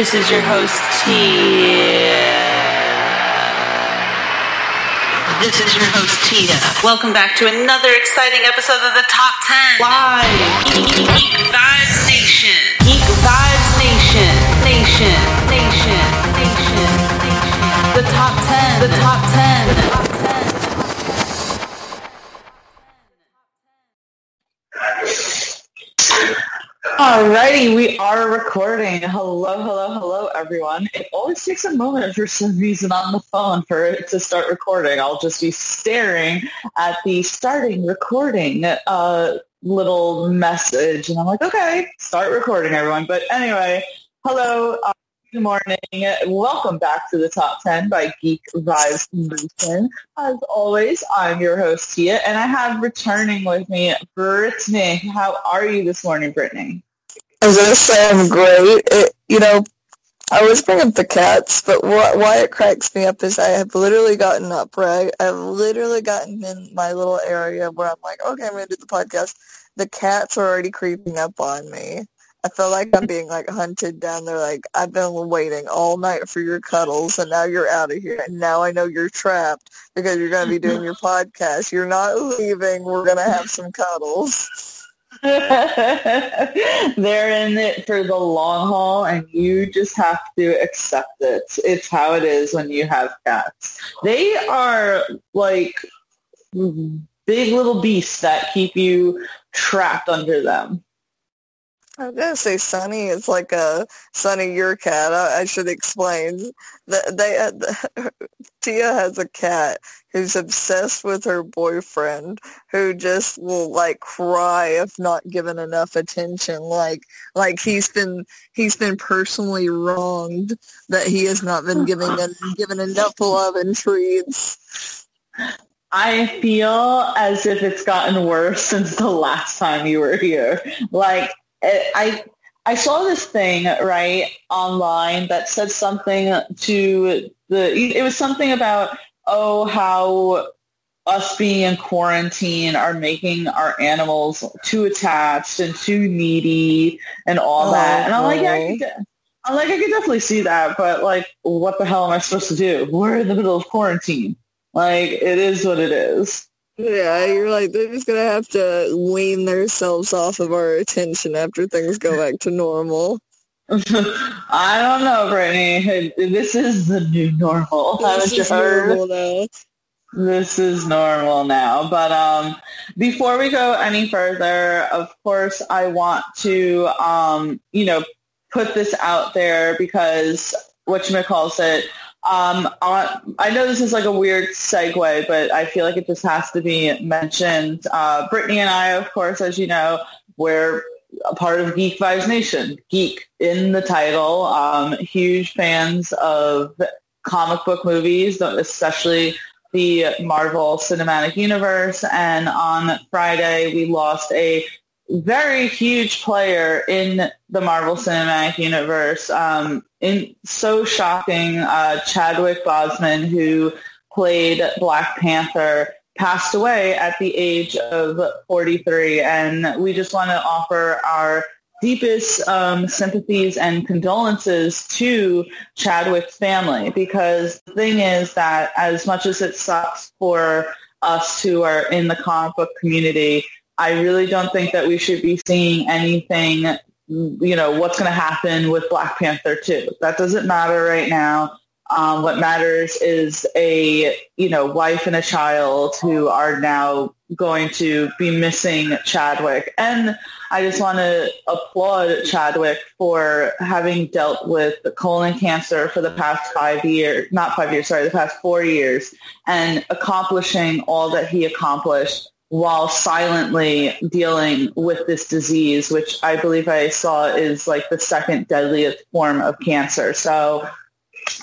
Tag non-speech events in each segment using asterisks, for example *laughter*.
This is your host, Tia. This is your host, Tia. Welcome back to another exciting episode of the Top 10 Live Geek Vibes Nation. Geek Vibes Nation. Nation. Nation. Nation. Nation. The Top 10. The Top 10. The Top 10. Alrighty, we are recording. Hello, hello, hello, everyone. It always takes a moment for some reason on the phone for it to start recording. I'll just be staring at the starting recording uh, little message, and I'm like, okay, start recording, everyone. But anyway, hello, uh, good morning. Welcome back to the Top 10 by Geek Vibes Nation. As always, I'm your host, Tia, and I have returning with me Brittany. How are you this morning, Brittany? I was gonna say I'm great. It, you know, I always bring up the cats, but wh- why it cracks me up is I have literally gotten up, right? I've literally gotten in my little area where I'm like, okay, I'm gonna do the podcast. The cats are already creeping up on me. I feel like I'm being like hunted down. They're like, I've been waiting all night for your cuddles, and now you're out of here. And now I know you're trapped because you're gonna be doing your *laughs* podcast. You're not leaving. We're gonna have some cuddles. *laughs* They're in it for the long haul, and you just have to accept it. It's how it is when you have cats. They are like big little beasts that keep you trapped under them. I was gonna say Sunny is like a Sunny your cat. I, I should explain that they uh, *laughs* Tia has a cat who's obsessed with her boyfriend who just will like cry if not given enough attention like like he's been he's been personally wronged that he has not been giving *laughs* given enough love and treats. I feel as if it's gotten worse since the last time you were here. Like I I saw this thing right online that said something to the. It was something about oh how us being in quarantine are making our animals too attached and too needy and all oh, that. And I'm like, yeah, I could, I'm like, I could definitely see that, but like, what the hell am I supposed to do? We're in the middle of quarantine. Like, it is what it is. Yeah, you're like they're just gonna have to wean themselves off of our attention after things go back to normal. *laughs* I don't know, Brittany. This is the new normal. This is normal now. This is normal now. But um, before we go any further, of course, I want to um, you know put this out there because what you calls it um, I know this is like a weird segue, but I feel like it just has to be mentioned. Uh, Brittany and I, of course, as you know, we're a part of Geek Vibes Nation. Geek in the title. Um, huge fans of comic book movies, especially the Marvel Cinematic Universe. And on Friday, we lost a very huge player in the Marvel Cinematic Universe. Um, in so shocking, uh, Chadwick Boseman, who played Black Panther, passed away at the age of 43, and we just want to offer our deepest um, sympathies and condolences to Chadwick's family because the thing is that as much as it sucks for us who are in the comic book community, I really don't think that we should be seeing anything, you know, what's going to happen with Black Panther 2. That doesn't matter right now. Um, what matters is a, you know, wife and a child who are now going to be missing Chadwick. And I just want to applaud Chadwick for having dealt with the colon cancer for the past five years, not five years, sorry, the past four years, and accomplishing all that he accomplished while silently dealing with this disease, which I believe I saw is like the second deadliest form of cancer. So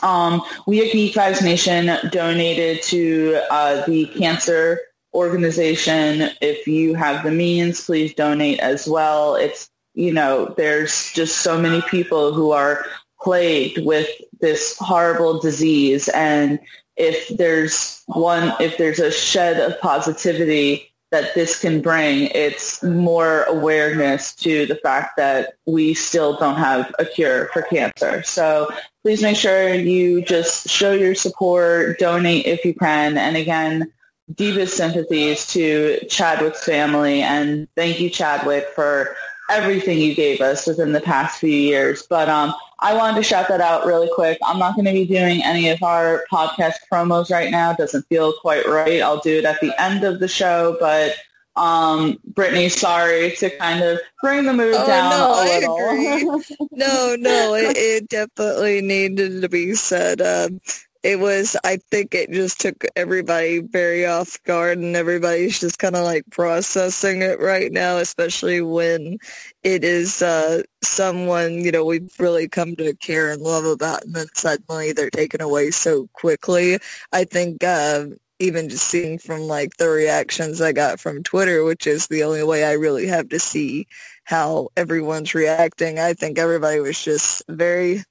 um, we at Geek Vibes Nation donated to uh, the cancer organization. If you have the means, please donate as well. It's, you know, there's just so many people who are plagued with this horrible disease. And if there's one, if there's a shed of positivity that this can bring. It's more awareness to the fact that we still don't have a cure for cancer. So please make sure you just show your support, donate if you can. And again, deepest sympathies to Chadwick's family. And thank you, Chadwick, for everything you gave us within the past few years. But um, I wanted to shout that out really quick. I'm not going to be doing any of our podcast promos right now. It doesn't feel quite right. I'll do it at the end of the show, but um, Brittany, sorry to kind of bring the mood oh, down no, a little. *laughs* no, no, it, it, definitely needed to be said. Um, it was i think it just took everybody very off guard and everybody's just kind of like processing it right now especially when it is uh someone you know we've really come to care and love about and then suddenly they're taken away so quickly. I think uh, even just seeing from like the reactions i got from twitter which is the only way i really have to see how everyone's reacting i think everybody was just very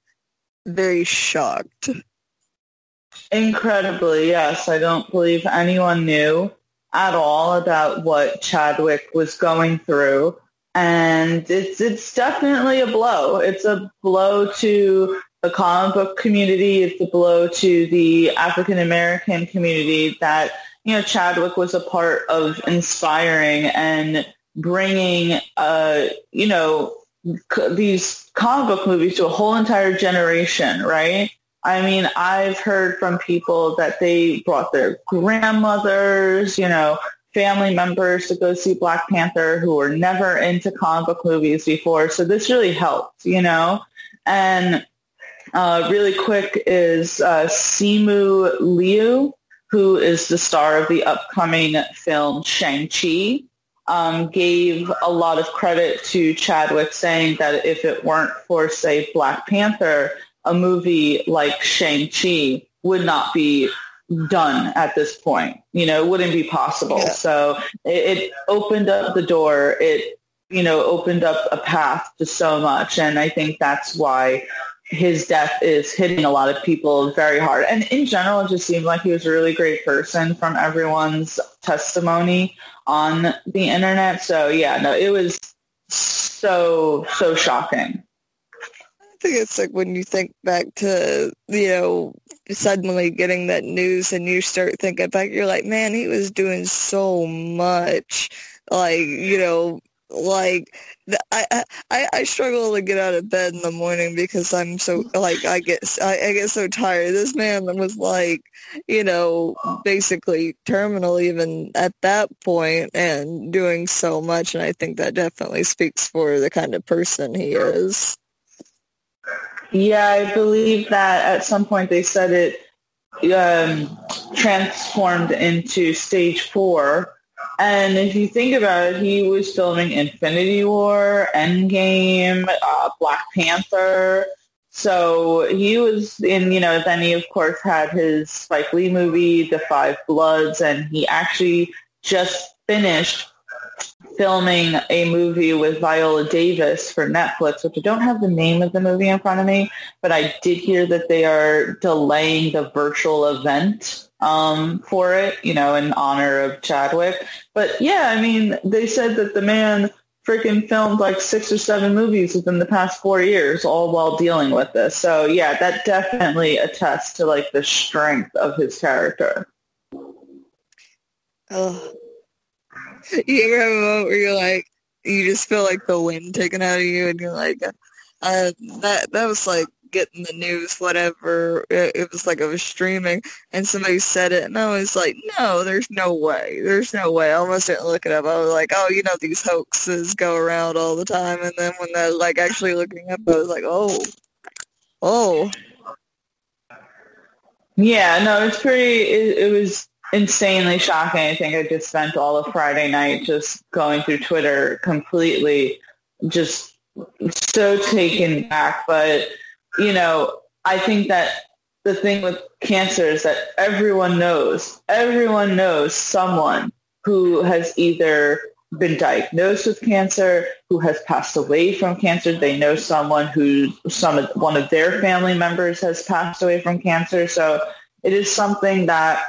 very shocked Incredibly, yes. I don't believe anyone knew at all about what Chadwick was going through. And it's it's definitely a blow. It's a blow to the comic book community. It's a blow to the African American community that you know Chadwick was a part of inspiring and bringing uh you know c- these comic book movies to a whole entire generation, right? I mean, I've heard from people that they brought their grandmothers, you know, family members to go see Black Panther who were never into comic book movies before. So this really helped, you know. And uh, really quick is uh, Simu Liu, who is the star of the upcoming film Shang-Chi, um, gave a lot of credit to Chadwick saying that if it weren't for, say, Black Panther, a movie like Shang-Chi would not be done at this point. You know, it wouldn't be possible. Yeah. So it, it opened up the door. It, you know, opened up a path to so much. And I think that's why his death is hitting a lot of people very hard. And in general, it just seemed like he was a really great person from everyone's testimony on the internet. So yeah, no, it was so, so shocking. I think it's like when you think back to, you know, suddenly getting that news and you start thinking back, you're like, man, he was doing so much. Like, you know, like I, I I struggle to get out of bed in the morning because I'm so like I get I, I get so tired. This man was like, you know, basically terminal even at that point and doing so much and I think that definitely speaks for the kind of person he is. Yeah, I believe that at some point they said it um, transformed into stage four. And if you think about it, he was filming Infinity War, Endgame, uh, Black Panther. So he was in, you know, then he of course had his Spike Lee movie, The Five Bloods, and he actually just finished filming a movie with Viola Davis for Netflix, which I don't have the name of the movie in front of me, but I did hear that they are delaying the virtual event um, for it, you know, in honor of Chadwick. But yeah, I mean, they said that the man freaking filmed like six or seven movies within the past four years, all while dealing with this. So yeah, that definitely attests to like the strength of his character. Oh, *laughs* you ever have a moment where you're like, you just feel like the wind taken out of you, and you're like, uh, that that was like getting the news, whatever. It, it was like I was streaming, and somebody said it, and I was like, no, there's no way, there's no way. I almost didn't look it up. I was like, oh, you know, these hoaxes go around all the time, and then when they're like actually looking up, I was like, oh, oh. Yeah, no, it's pretty. It, it was insanely shocking. I think I just spent all of Friday night just going through Twitter completely just so taken back. But, you know, I think that the thing with cancer is that everyone knows, everyone knows someone who has either been diagnosed with cancer, who has passed away from cancer. They know someone who some one of their family members has passed away from cancer. So it is something that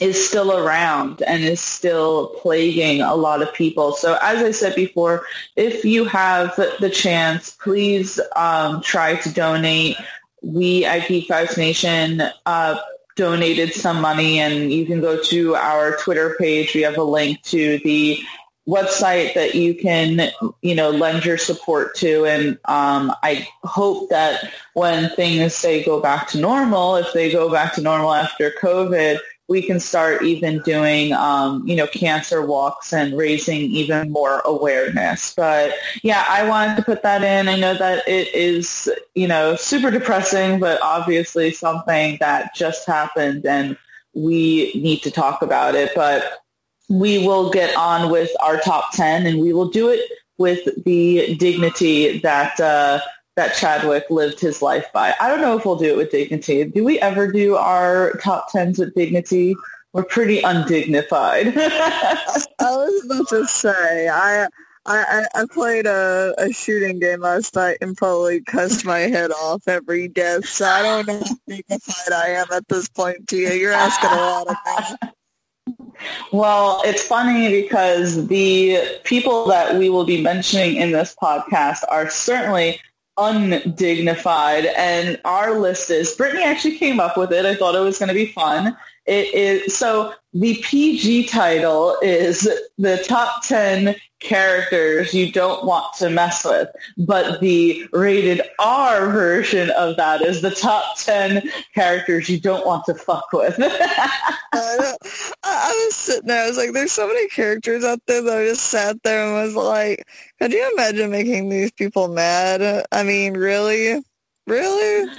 is still around and is still plaguing a lot of people. So as I said before, if you have the chance, please um, try to donate. We at Geek Nation uh, donated some money and you can go to our Twitter page. We have a link to the website that you can, you know, lend your support to. And um, I hope that when things say go back to normal, if they go back to normal after COVID, we can start even doing, um, you know, cancer walks and raising even more awareness. But yeah, I wanted to put that in. I know that it is, you know, super depressing, but obviously something that just happened and we need to talk about it. But we will get on with our top 10 and we will do it with the dignity that, uh, that Chadwick lived his life by. I don't know if we'll do it with dignity. Do we ever do our top tens with dignity? We're pretty undignified. *laughs* I was about to say, I I, I played a, a shooting game last night and probably cussed my head off every death, so I don't know how dignified I am at this point, Tia. You're asking a lot of me. Well, it's funny because the people that we will be mentioning in this podcast are certainly undignified. And our list is, Brittany actually came up with it. I thought it was going to be fun. It is, so the PG title is the top 10 characters you don't want to mess with. But the rated R version of that is the top 10 characters you don't want to fuck with. *laughs* I, I was sitting there, I was like, there's so many characters out there that I just sat there and was like, could you imagine making these people mad? I mean, really? Really?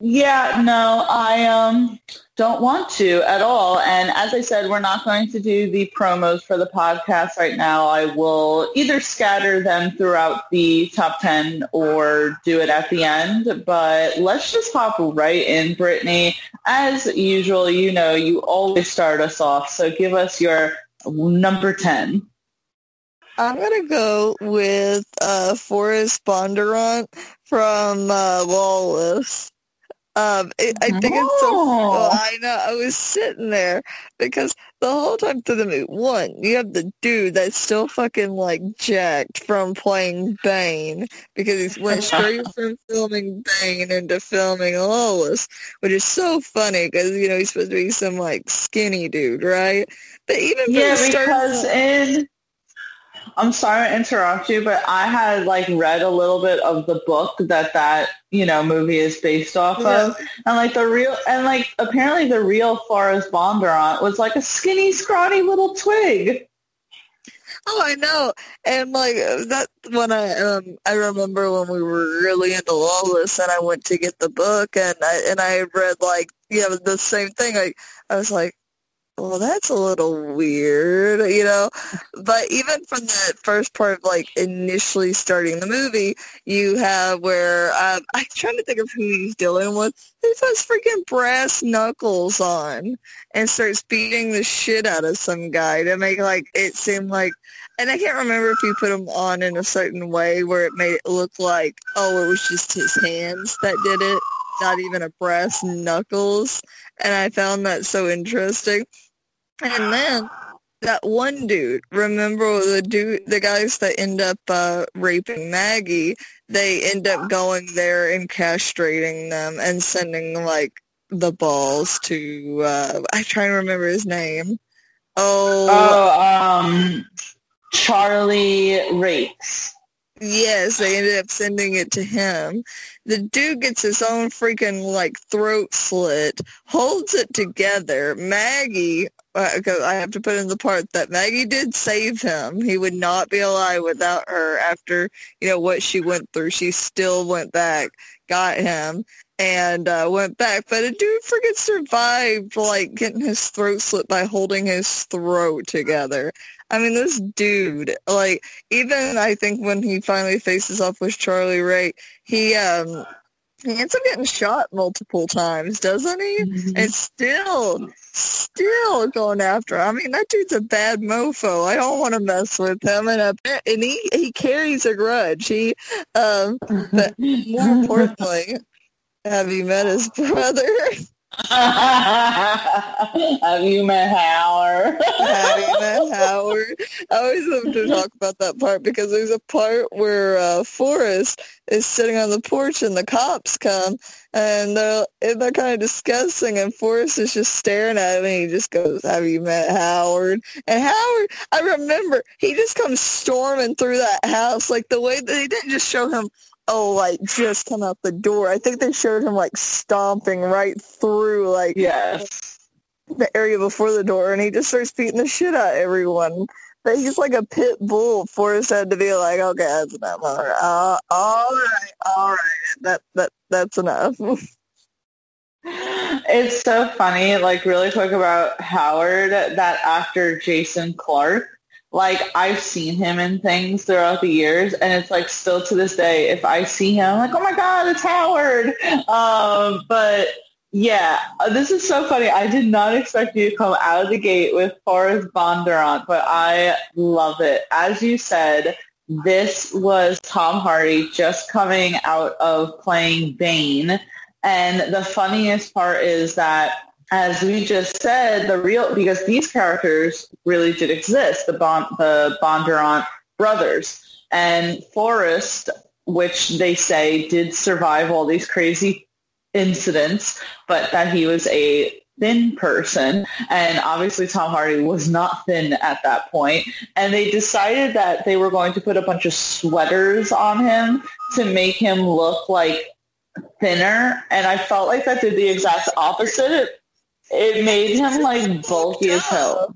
Yeah, no, I um don't want to at all. And as I said, we're not going to do the promos for the podcast right now. I will either scatter them throughout the top 10 or do it at the end. But let's just hop right in, Brittany. As usual, you know, you always start us off. So give us your number 10. I'm going to go with uh, Forrest Bondurant from uh, Lawless. Um, it, I think it's so. Well, oh. I know. I was sitting there because the whole time through the movie, one, you have the dude that's still fucking like jacked from playing Bane because he went *laughs* straight from filming Bane into filming Lawless, which is so funny because you know he's supposed to be some like skinny dude, right? But even yeah, because in I'm sorry to interrupt you, but I had like read a little bit of the book that that you know movie is based off yeah. of, and like the real and like apparently the real Forrest Bondurant was like a skinny, scrawny little twig. Oh, I know, and like that when I um I remember when we were really into Lawless, and I went to get the book, and I and I read like yeah the same thing. Like I was like, well, that's a little weird, you know. But even from the first part of like initially starting the movie, you have where um, *laughs* I'm trying to think of who he's dealing with. He puts freaking brass knuckles on and starts beating the shit out of some guy to make like it seem like. And I can't remember if he put them on in a certain way where it made it look like oh, it was just his hands that did it, not even a brass knuckles. And I found that so interesting. And then that one dude, remember the dude, the guys that end up uh, raping Maggie, they end up going there and castrating them and sending like the balls to, uh, I try to remember his name. Oh, oh um, Charlie Rakes. Yes, they ended up sending it to him. The dude gets his own freaking like throat slit, holds it together. Maggie, uh, I have to put in the part that Maggie did save him. He would not be alive without her after you know what she went through. She still went back, got him, and uh, went back. But a dude freaking survived like getting his throat slit by holding his throat together. I mean, this dude, like, even I think when he finally faces off with Charlie Ray, he um he ends up getting shot multiple times, doesn't he? Mm-hmm. And still, still going after. Him. I mean, that dude's a bad mofo. I don't want to mess with him. And uh, and he he carries a grudge. He, um, but more importantly, have you met his brother? *laughs* Have you met Howard? Have you met Howard? I always love to *laughs* talk about that part because there's a part where uh, Forrest is sitting on the porch and the cops come and they're, and they're kind of discussing and Forrest is just staring at him and he just goes, have you met Howard? And Howard, I remember, he just comes storming through that house like the way that they didn't just show him oh, like just come out the door. I think they showed him like stomping right through like yes. the area before the door, and he just starts beating the shit out of everyone. But he's like a pit bull. Forrest had to be like, okay, that's enough. All right, uh, all right, all right. That that that's enough. *laughs* it's so funny. Like really quick about Howard, that actor Jason Clarke like I've seen him in things throughout the years and it's like still to this day if I see him I'm like oh my god it's Howard. Um, but yeah this is so funny. I did not expect you to come out of the gate with Forrest Bondurant but I love it. As you said this was Tom Hardy just coming out of playing Bane and the funniest part is that as we just said, the real because these characters really did exist, the Bond, the Bondurant brothers. And Forrest, which they say did survive all these crazy incidents, but that he was a thin person. And obviously Tom Hardy was not thin at that point. And they decided that they were going to put a bunch of sweaters on him to make him look like thinner. And I felt like that did the exact opposite it made him like bulky as hell.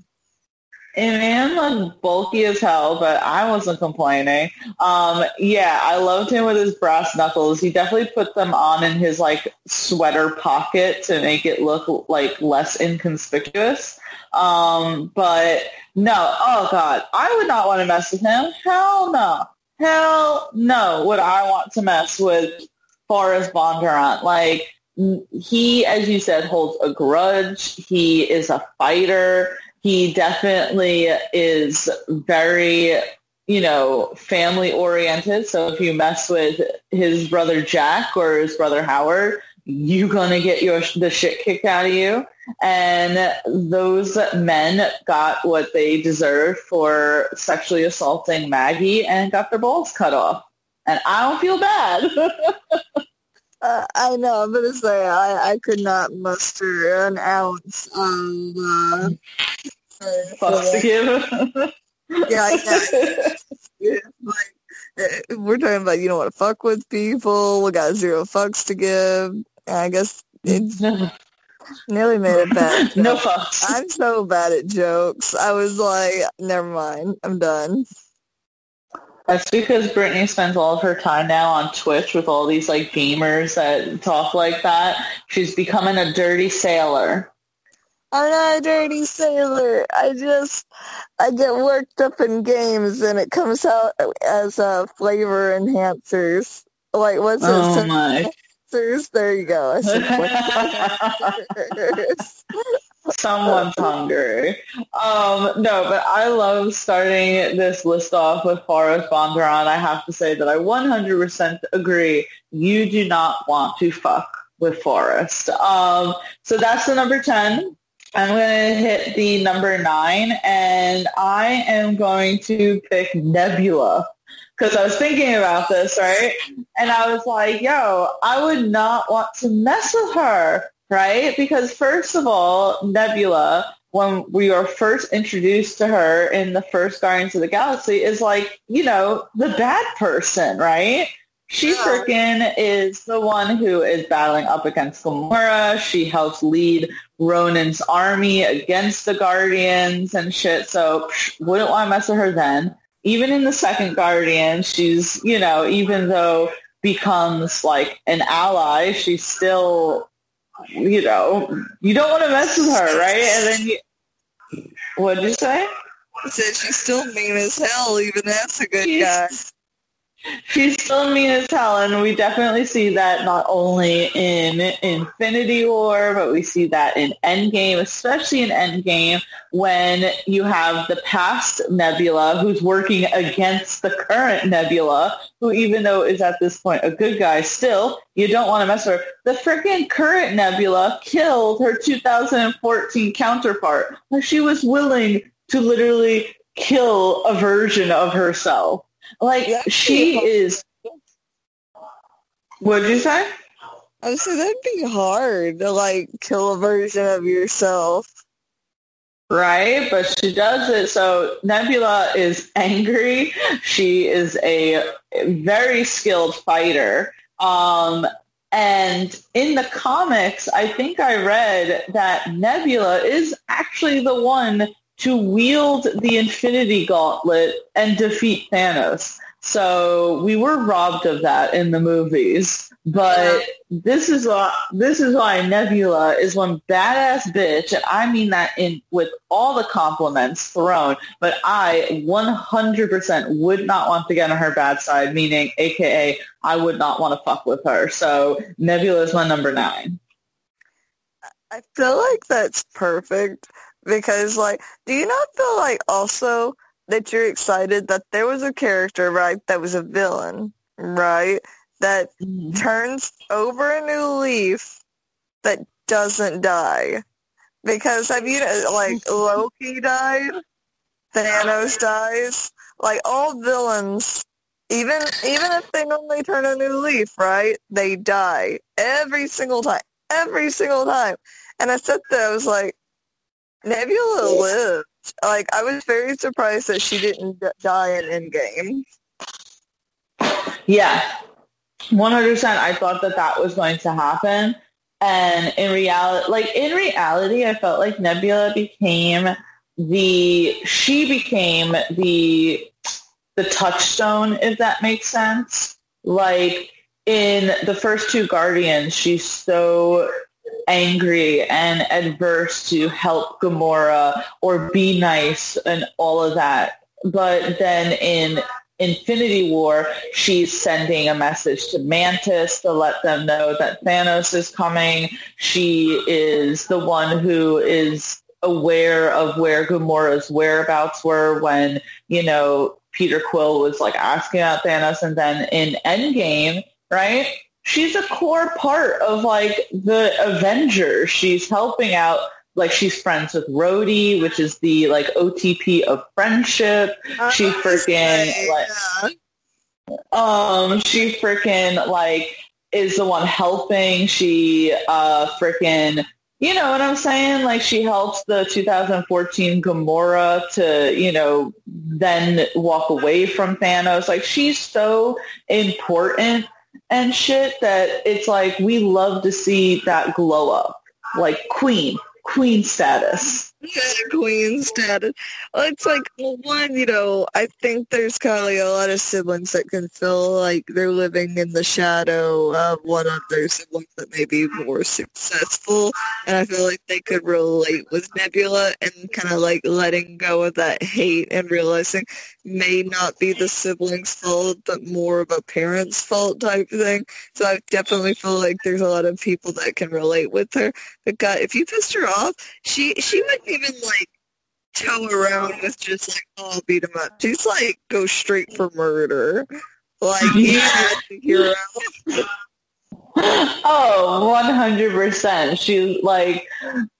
It made him look bulky as hell, but I wasn't complaining. Um, yeah, I loved him with his brass knuckles. He definitely put them on in his like sweater pocket to make it look like less inconspicuous. Um, but no, oh god, I would not want to mess with him. Hell no. Hell no would I want to mess with Forrest Bondurant. Like he, as you said, holds a grudge. He is a fighter. He definitely is very, you know, family oriented. So if you mess with his brother Jack or his brother Howard, you're gonna get your the shit kicked out of you. And those men got what they deserved for sexually assaulting Maggie and got their balls cut off. And I don't feel bad. *laughs* Uh, I know, I'm gonna say I, I could not muster an ounce of uh, fucks to give. yeah, I yeah, *laughs* like uh, we're talking about you don't want to fuck with people. We got zero fucks to give. I guess it nearly made it bad. *laughs* no fucks. I'm so bad at jokes. I was like, never mind. I'm done. That's because Brittany spends all of her time now on Twitch with all these like gamers that talk like that. She's becoming a dirty sailor. I'm not a dirty sailor. I just I get worked up in games and it comes out as uh, flavor enhancers. Like what's oh it? my. Enhancers? There you go. *laughs* *laughs* Someone's hungry. Um, no, but I love starting this list off with Forrest Bondurant. I have to say that I 100% agree. You do not want to fuck with Forrest. Um, so that's the number 10. I'm going to hit the number 9, and I am going to pick Nebula because I was thinking about this, right? And I was like, yo, I would not want to mess with her right? Because first of all, Nebula, when we are first introduced to her in the first Guardians of the Galaxy, is like, you know, the bad person, right? She yeah. freaking is the one who is battling up against Gamora. She helps lead Ronan's army against the Guardians and shit. So psh, wouldn't want to mess with her then. Even in the second Guardian, she's, you know, even though becomes like an ally, she's still you know, you don't want to mess with her, right? And then you, what did you say? Said she's still mean as hell, even that's a good guy. She's still mean as hell, and we definitely see that not only in Infinity War, but we see that in Endgame, especially in Endgame, when you have the past Nebula who's working against the current Nebula, who even though is at this point a good guy, still, you don't want to mess with her. The freaking current Nebula killed her 2014 counterpart. She was willing to literally kill a version of herself. Like she is. What'd you say? I said that'd be hard to like kill a version of yourself. Right, but she does it. So Nebula is angry. She is a very skilled fighter. Um, and in the comics, I think I read that Nebula is actually the one to wield the Infinity Gauntlet and defeat Thanos. So we were robbed of that in the movies. But this is why this is why Nebula is one badass bitch, and I mean that in with all the compliments thrown. But I 100% would not want to get on her bad side, meaning, AKA, I would not want to fuck with her. So Nebula is my number nine. I feel like that's perfect because like do you not feel like also that you're excited that there was a character right that was a villain right that mm-hmm. turns over a new leaf that doesn't die because have you like *laughs* loki died thanos dies like all villains even even if they normally turn a new leaf right they die every single time every single time and i said that i was like Nebula lived. Like, I was very surprised that she didn't die in Endgame. Yeah, 100%. I thought that that was going to happen. And in reality, like, in reality, I felt like Nebula became the, she became the, the touchstone, if that makes sense. Like, in the first two Guardians, she's so angry and adverse to help Gamora or be nice and all of that. But then in Infinity War, she's sending a message to Mantis to let them know that Thanos is coming. She is the one who is aware of where Gamora's whereabouts were when, you know, Peter Quill was like asking about Thanos. And then in Endgame, right? She's a core part of like the Avengers. She's helping out like she's friends with Rhodey, which is the like OTP of friendship. She freaking like um she freaking like is the one helping. She uh freaking you know what I'm saying? Like she helps the 2014 Gamora to, you know, then walk away from Thanos. Like she's so important and shit that it's like we love to see that glow up. Like Queen, Queen status. Queen status. It's like, well, one, you know, I think there's like a lot of siblings that can feel like they're living in the shadow of one of their siblings that may be more successful. And I feel like they could relate with Nebula and kind of like letting go of that hate and realizing may not be the sibling's fault, but more of a parent's fault type thing. So I definitely feel like there's a lot of people that can relate with her. But God, if you pissed her off, she she would even like tow around with just like, oh, I'll beat him up. She's like, go straight for murder. Like, yeah. *laughs* hero. oh, 100%. She's like,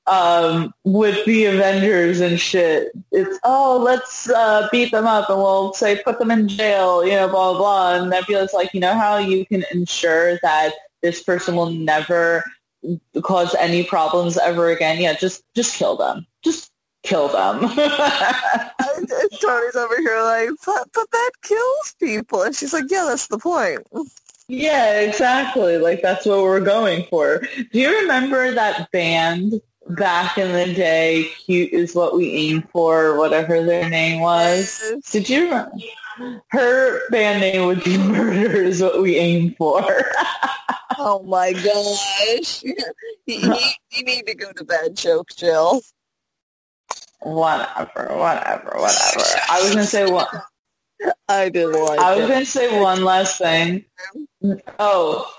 um, with the Avengers and shit, it's, oh, let's uh, beat them up and we'll say put them in jail, you know, blah, blah, blah. And Nebula's like, you know how you can ensure that this person will never cause any problems ever again? Yeah, just, just kill them. Just kill them. *laughs* Tony's over here like, but, but that kills people. And she's like, yeah, that's the point. Yeah, exactly. Like, that's what we're going for. Do you remember that band back in the day, Cute is What We Aim For, whatever their name was? Did you remember? Her band name would be *laughs* Murder is What We Aim For. *laughs* oh my gosh. you, you, you need to go to bed, Choke Jill whatever, whatever, whatever. I was gonna say one. *laughs* I didn't like I was it. to say one last thing. Oh,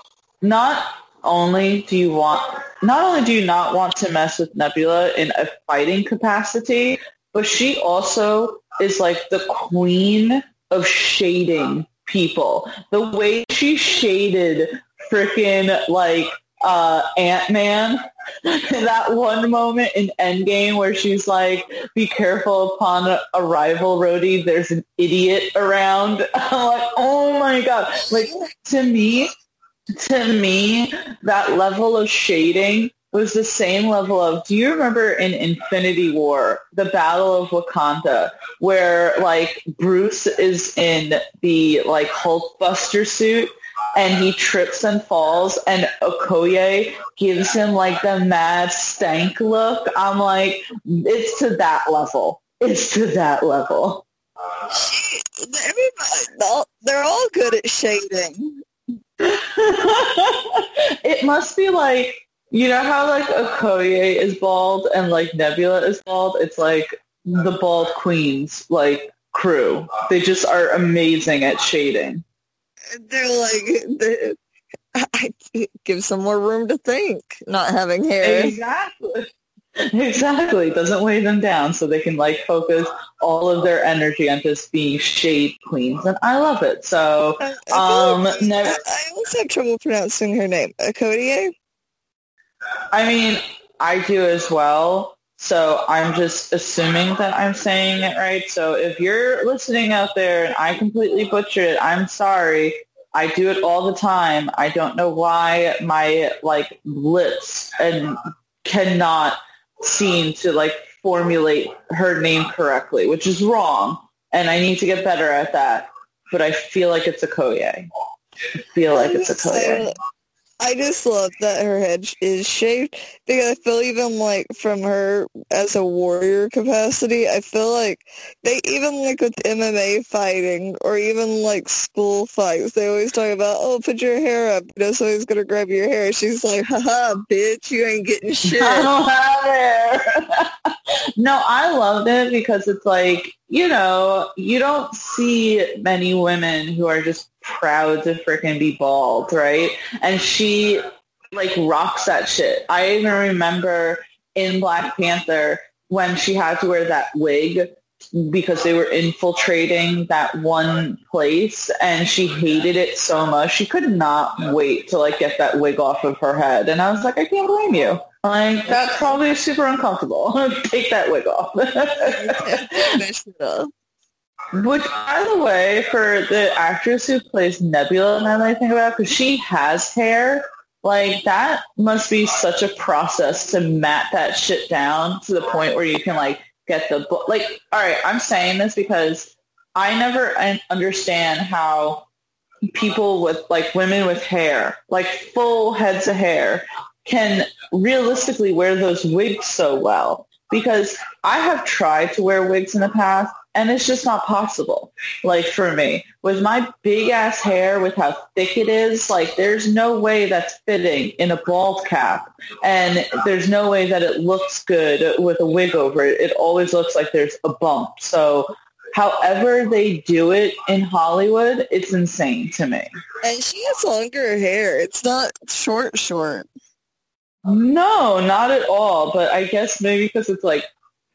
not only do you want, not only do you not want to mess with Nebula in a fighting capacity, but she also is like the queen of shading people. The way she shaded freaking like uh, Ant-Man *laughs* that one moment in Endgame where she's like, be careful upon arrival, Rhodey, there's an idiot around. *laughs* I'm like, oh my god. Like, to me, to me, that level of shading was the same level of, do you remember in Infinity War, the Battle of Wakanda, where like Bruce is in the like Hulkbuster suit and he trips and falls and Okoye gives him like the mad stank look. I'm like, it's to that level. It's to that level. Everybody, they're all good at shading. *laughs* it must be like, you know how like Okoye is bald and like Nebula is bald? It's like the bald queens, like crew. They just are amazing at shading. They're like, they're, I, it gives them more room to think, not having hair. Exactly. Exactly. Doesn't weigh them down so they can like focus all of their energy on just being shade queens. And I love it. So I, I, um like, never I, I always have trouble pronouncing her name. Akodier? I mean, I do as well. So I'm just assuming that I'm saying it right. So if you're listening out there and I completely butchered it, I'm sorry. I do it all the time. I don't know why my like lips and cannot seem to like formulate her name correctly, which is wrong. And I need to get better at that. But I feel like it's Okoye. I feel like it's Okoye. I just love that her head is shaved because I feel even like from her as a warrior capacity, I feel like they even like with MMA fighting or even like school fights, they always talk about, oh, put your hair up. You know, somebody's going to grab your hair. She's like, haha, bitch, you ain't getting *laughs* shit. I don't have hair. *laughs* no, I loved it because it's like, you know, you don't see many women who are just proud to freaking be bald, right? And she like rocks that shit. I even remember in Black Panther when she had to wear that wig because they were infiltrating that one place and she hated it so much. She could not wait to like get that wig off of her head. And I was like, I can't blame you. Like that's probably super uncomfortable. *laughs* Take that wig off. *laughs* *laughs* Which, by the way, for the actress who plays Nebula, now that I think about because she has hair, like that must be such a process to mat that shit down to the point where you can like get the like. All right, I'm saying this because I never understand how people with like women with hair, like full heads of hair, can realistically wear those wigs so well. Because I have tried to wear wigs in the past and it's just not possible. Like for me, with my big ass hair, with how thick it is, like there's no way that's fitting in a bald cap, and there's no way that it looks good with a wig over it. It always looks like there's a bump. So, however they do it in Hollywood, it's insane to me. And she has longer hair. It's not short, short. No, not at all. But I guess maybe because it's like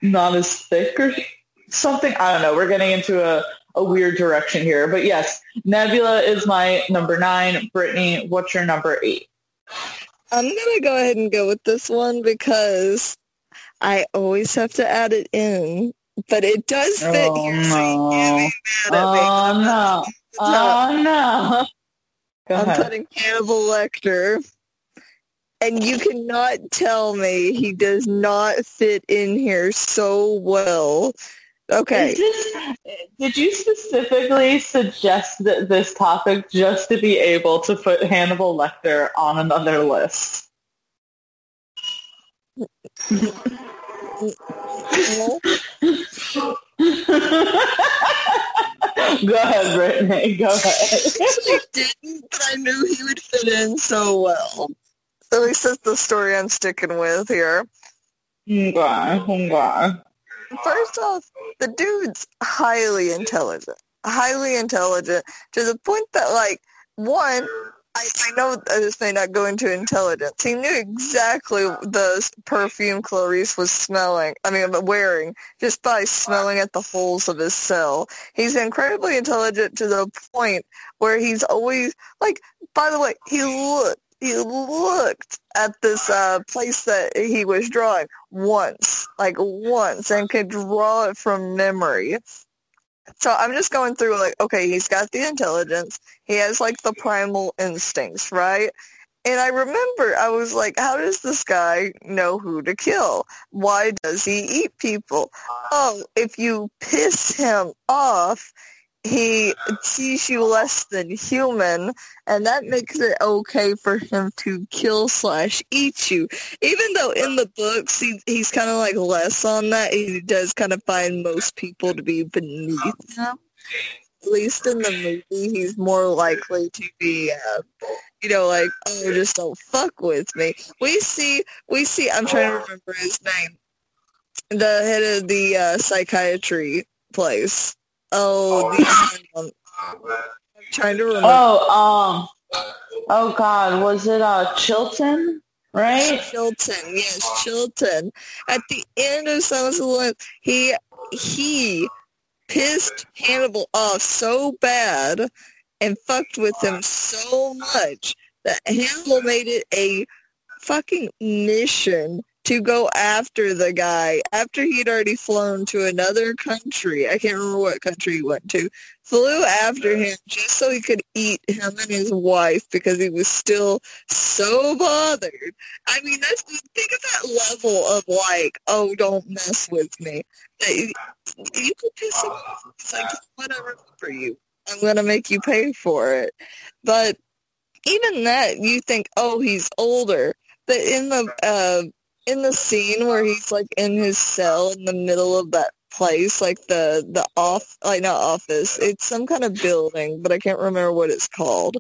not as thick or something. I don't know. We're getting into a, a weird direction here. But yes, Nebula is my number nine. Brittany, what's your number eight? I'm to go ahead and go with this one because I always have to add it in. But it does oh, fit Oh, here. no. So you can't be mad at me. Oh, no. Oh, no. Go I'm ahead. putting Hannibal Lecter. And you cannot tell me he does not fit in here so well. Okay. This- *laughs* did you specifically suggest that this topic just to be able to put Hannibal Lecter on another list? *laughs* Go ahead, Brittany. Go ahead. I didn't, but I knew he would fit in so well. At least that's the story I'm sticking with here. Okay, okay. First off, the dude's highly intelligent. highly intelligent to the point that like one I, I know this may not go into intelligence. He knew exactly the perfume Clarice was smelling, I mean, wearing, just by smelling at the holes of his cell. He's incredibly intelligent to the point where he's always, like, by the way, he looked, he looked at this uh, place that he was drawing once, like once, and could draw it from memory. So I'm just going through like, okay, he's got the intelligence. He has like the primal instincts, right? And I remember I was like, how does this guy know who to kill? Why does he eat people? Oh, if you piss him off, he sees you less than human, and that makes it okay for him to kill slash eat you. Even though in the books he, he's kind of like less on that, he does kind of find most people to be beneath him. At least in the movie, he's more likely to be, uh, you know, like, oh, just don't fuck with me. We see, we see. I'm trying to remember his name. The head of the uh, psychiatry place Oh, the, um, I'm trying to remember. Oh, um, oh God, was it uh Chilton? Right? Chilton, yes, Chilton. At the end of Silence of the Lambs, he he pissed Hannibal off so bad and fucked with him so much that Hannibal made it a fucking mission to go after the guy after he'd already flown to another country. I can't remember what country he went to. Flew after him just so he could eat him and his wife because he was still so bothered. I mean, that's think of that level of like, oh, don't mess with me. You could piss him off. It's like, what I remember you. I'm gonna make you pay for it. But even that, you think, oh, he's older. But in the uh, in the scene where he's like in his cell in the middle of that place, like the the off like not office, it's some kind of building, but I can't remember what it's called.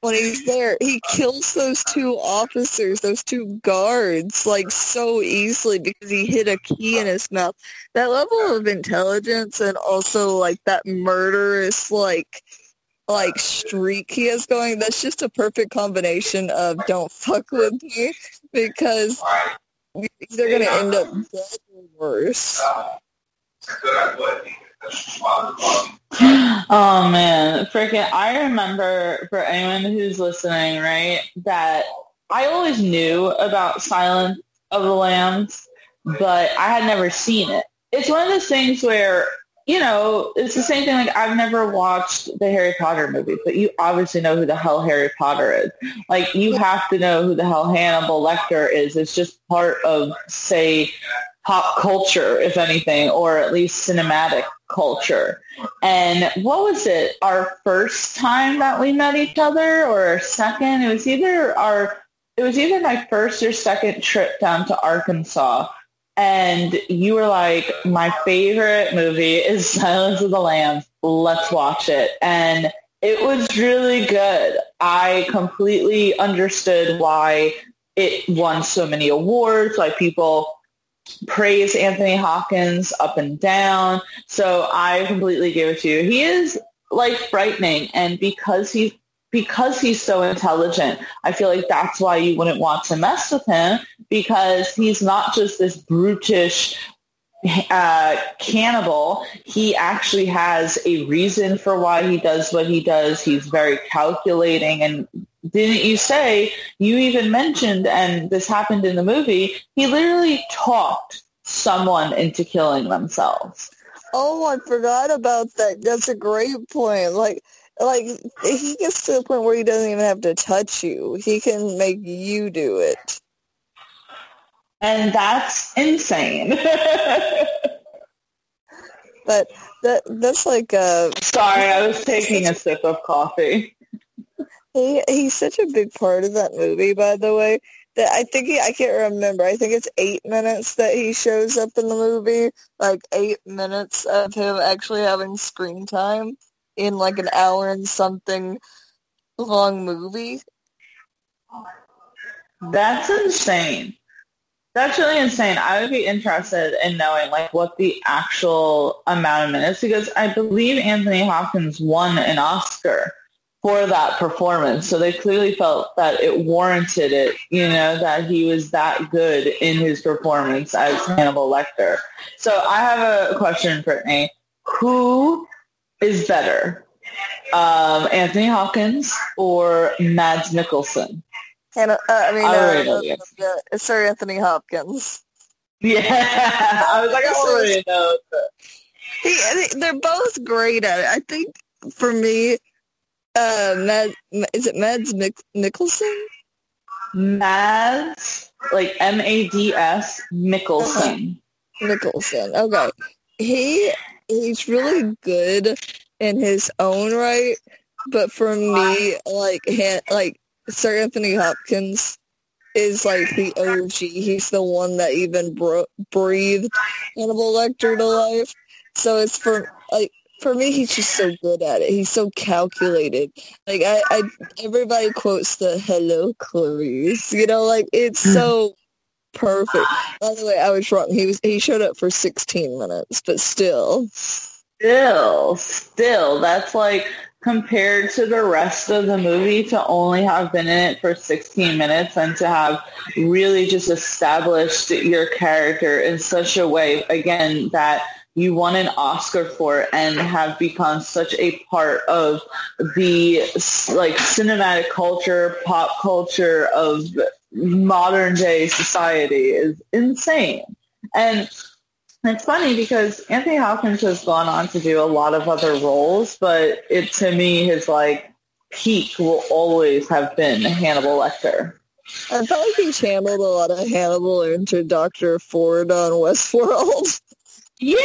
When he's there, he kills those two officers, those two guards, like so easily because he hit a key in his mouth. That level of intelligence and also like that murderous like like streak he has going, that's just a perfect combination of don't fuck with me because they're going to end up dead or worse. *sighs* Oh man, freaking! I remember for anyone who's listening, right, that I always knew about Silence of the Lambs, but I had never seen it. It's one of those things where you know, it's the same thing. Like I've never watched the Harry Potter movies, but you obviously know who the hell Harry Potter is. Like you have to know who the hell Hannibal Lecter is. It's just part of, say, pop culture, if anything, or at least cinematic culture. And what was it? Our first time that we met each other, or our second? It was either our. It was either my first or second trip down to Arkansas and you were like, my favorite movie is *laughs* Silence of the Lambs. Let's watch it. And it was really good. I completely understood why it won so many awards, why people praise Anthony Hopkins up and down. So I completely give it to you. He is like frightening. And because he's because he's so intelligent, I feel like that's why you wouldn't want to mess with him because he's not just this brutish uh, cannibal. He actually has a reason for why he does what he does. He's very calculating. And didn't you say, you even mentioned, and this happened in the movie, he literally talked someone into killing themselves. Oh, I forgot about that. That's a great point. Like, like he gets to the point where he doesn't even have to touch you. He can make you do it. And that's insane. *laughs* but that that's like a Sorry, I was taking a sip of coffee. He he's such a big part of that movie, by the way. That I think he, I can't remember. I think it's eight minutes that he shows up in the movie. Like eight minutes of him actually having screen time in like an hour and something long movie. That's insane. That's really insane. I would be interested in knowing like what the actual amount of minutes because I believe Anthony Hopkins won an Oscar for that performance. So they clearly felt that it warranted it, you know, that he was that good in his performance as Hannibal Lecter. So I have a question, Brittany. Who is better, um, Anthony Hopkins or Mads Mikkelsen? And, uh, I mean, I uh, answer. uh, Sir Anthony Hopkins. Yeah, *laughs* I was like, I already know. He, they- they're both great at it. I think for me, uh, Mad, is it Mads Mik- Nicholson? Mads, like M-A-D-S, Mikkelsen. *laughs* Nicholson. Okay, he he's really good in his own right, but for me, like like Sir Anthony Hopkins is like the OG. He's the one that even bro- breathed Hannibal Lecter to life. So it's for like for me, he's just so good at it. He's so calculated. Like I, I everybody quotes the "Hello, Clarice." You know, like it's hmm. so perfect. By the way, I was wrong. He was he showed up for 16 minutes, but still. Still, still, that's like compared to the rest of the movie to only have been in it for 16 minutes and to have really just established your character in such a way, again, that you won an Oscar for and have become such a part of the like cinematic culture, pop culture of modern day society is insane. And it's funny because Anthony Hopkins has gone on to do a lot of other roles, but it to me his like peak will always have been Hannibal Lecter. I felt like he channeled a lot of Hannibal into Dr. Ford on Westworld. *laughs* Yeah,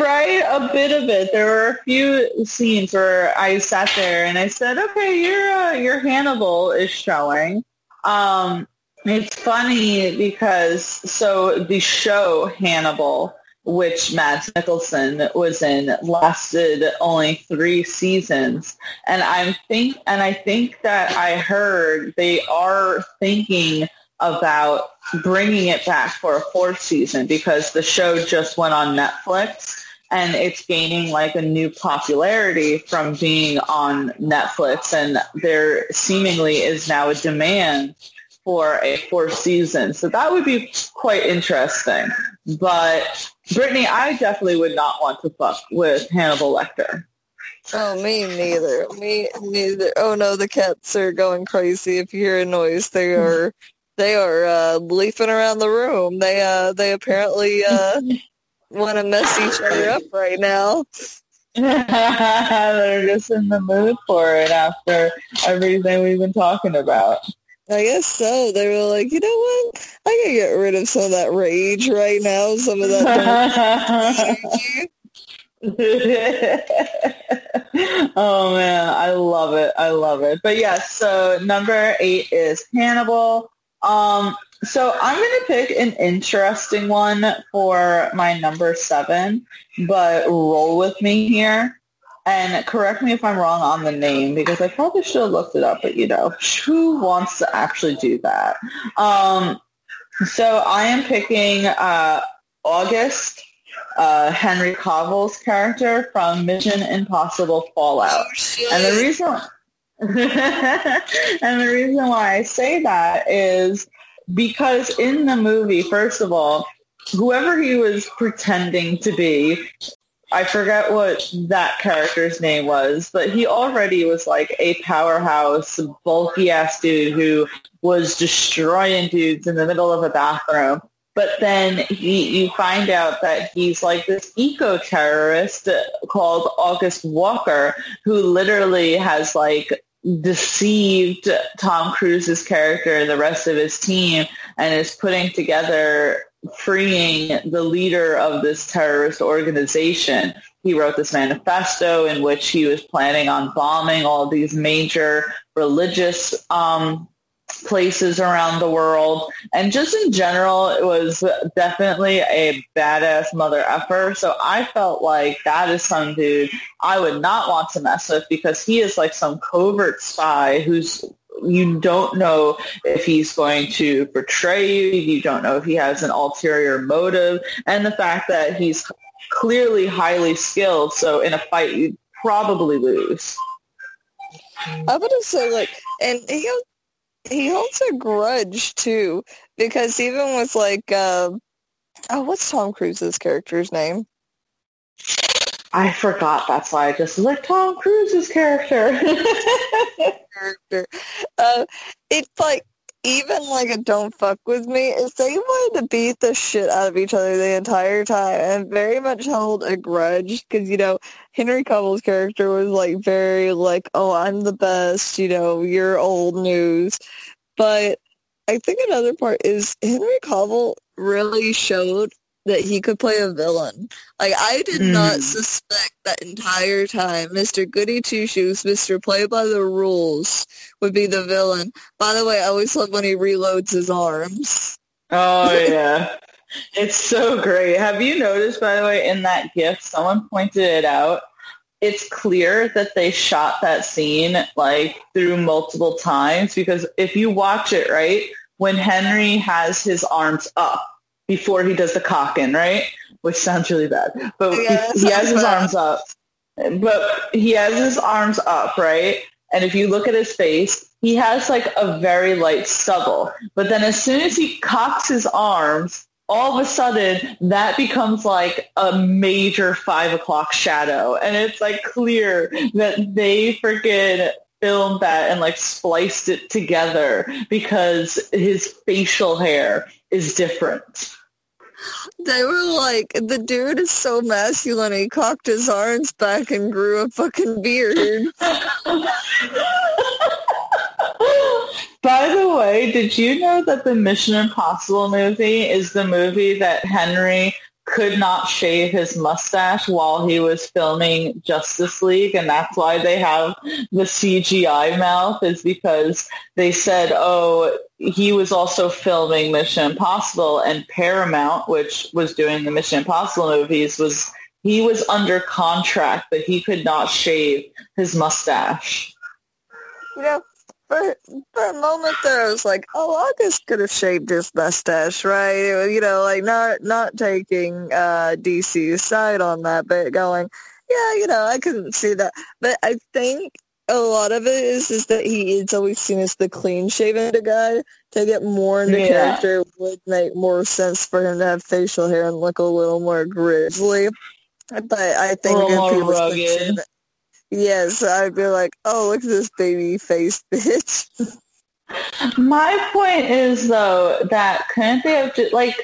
right. A bit of it. There were a few scenes where I sat there and I said, "Okay, your uh, your Hannibal is showing." Um, it's funny because so the show Hannibal, which Mads Mikkelsen was in, lasted only three seasons, and I'm think and I think that I heard they are thinking about bringing it back for a fourth season because the show just went on Netflix and it's gaining like a new popularity from being on Netflix. And there seemingly is now a demand for a fourth season. So that would be quite interesting. But Brittany, I definitely would not want to fuck with Hannibal Lecter. Oh, me neither. Me neither. Oh no, the cats are going crazy. If you hear a noise, they are *laughs* they are uh, leafing around the room. They uh they apparently uh *laughs* want to mess each other up right now. *laughs* They're just in the mood for it after everything we've been talking about. I guess so. They were like, you know what? I can get rid of some of that rage right now. Some of that. *laughs* *laughs* oh man, I love it. I love it. But yes, so number eight is Hannibal. Um, so I'm going to pick an interesting one for my number seven, but roll with me here. And correct me if I'm wrong on the name because I probably should have looked it up, but you know, who wants to actually do that? Um, so I am picking uh, August, uh, Henry Cavill's character from Mission Impossible Fallout. And the reason *laughs* and the reason why I say that is because in the movie, first of all, whoever he was pretending to be, I forget what that character's name was, but he already was like a powerhouse, bulky ass dude who was destroying dudes in the middle of a bathroom. But then he, you find out that he's like this eco-terrorist called August Walker, who literally has like deceived Tom Cruise's character and the rest of his team and is putting together freeing the leader of this terrorist organization. He wrote this manifesto in which he was planning on bombing all these major religious um, places around the world. And just in general, it was definitely a badass mother effer. So I felt like that is some dude I would not want to mess with because he is like some covert spy who's you don't know if he's going to betray you. You don't know if he has an ulterior motive. And the fact that he's clearly highly skilled. So in a fight, you probably lose. I would have said like, and he he holds a grudge too because even with like, uh, oh, what's Tom Cruise's character's name? I forgot. That's why I just like Tom Cruise's character. character. *laughs* Uh, it's like even like a don't fuck with me is they wanted to beat the shit out of each other the entire time and very much held a grudge because you know henry cavill's character was like very like oh i'm the best you know you're old news but i think another part is henry cavill really showed that he could play a villain. Like I did mm. not suspect that entire time Mr. Goody Two Shoes, Mr. Play by the Rules would be the villain. By the way, I always love when he reloads his arms. Oh *laughs* yeah. it's so great. Have you noticed by the way in that gift someone pointed it out? It's clear that they shot that scene like through multiple times because if you watch it right, when Henry has his arms up, before he does the cocking, right? Which sounds really bad. But oh, yeah, he, he has his bad. arms up. But he has his arms up, right? And if you look at his face, he has like a very light stubble. But then as soon as he cocks his arms, all of a sudden that becomes like a major five o'clock shadow. And it's like clear that they freaking filmed that and like spliced it together because his facial hair is different. They were like, the dude is so masculine. He cocked his arms back and grew a fucking beard. By the way, did you know that the Mission Impossible movie is the movie that Henry could not shave his mustache while he was filming Justice League, and that's why they have the CGI mouth is because they said, oh, he was also filming Mission Impossible, and Paramount, which was doing the Mission Impossible movies, was he was under contract, but he could not shave his mustache. You know, for for a moment there, I was like, "Oh, August could have shaved his mustache, right?" Was, you know, like not not taking uh, DC's side on that, but going, "Yeah, you know, I couldn't see that." But I think a lot of it is is that he is always seen as the clean shaven guy. To get more into yeah. character would make more sense for him to have facial hair and look a little more grizzly. But I think a little more rugged. Yes, I'd be like, oh, look at this baby face *laughs* bitch. My point is, though, that couldn't they have just, like,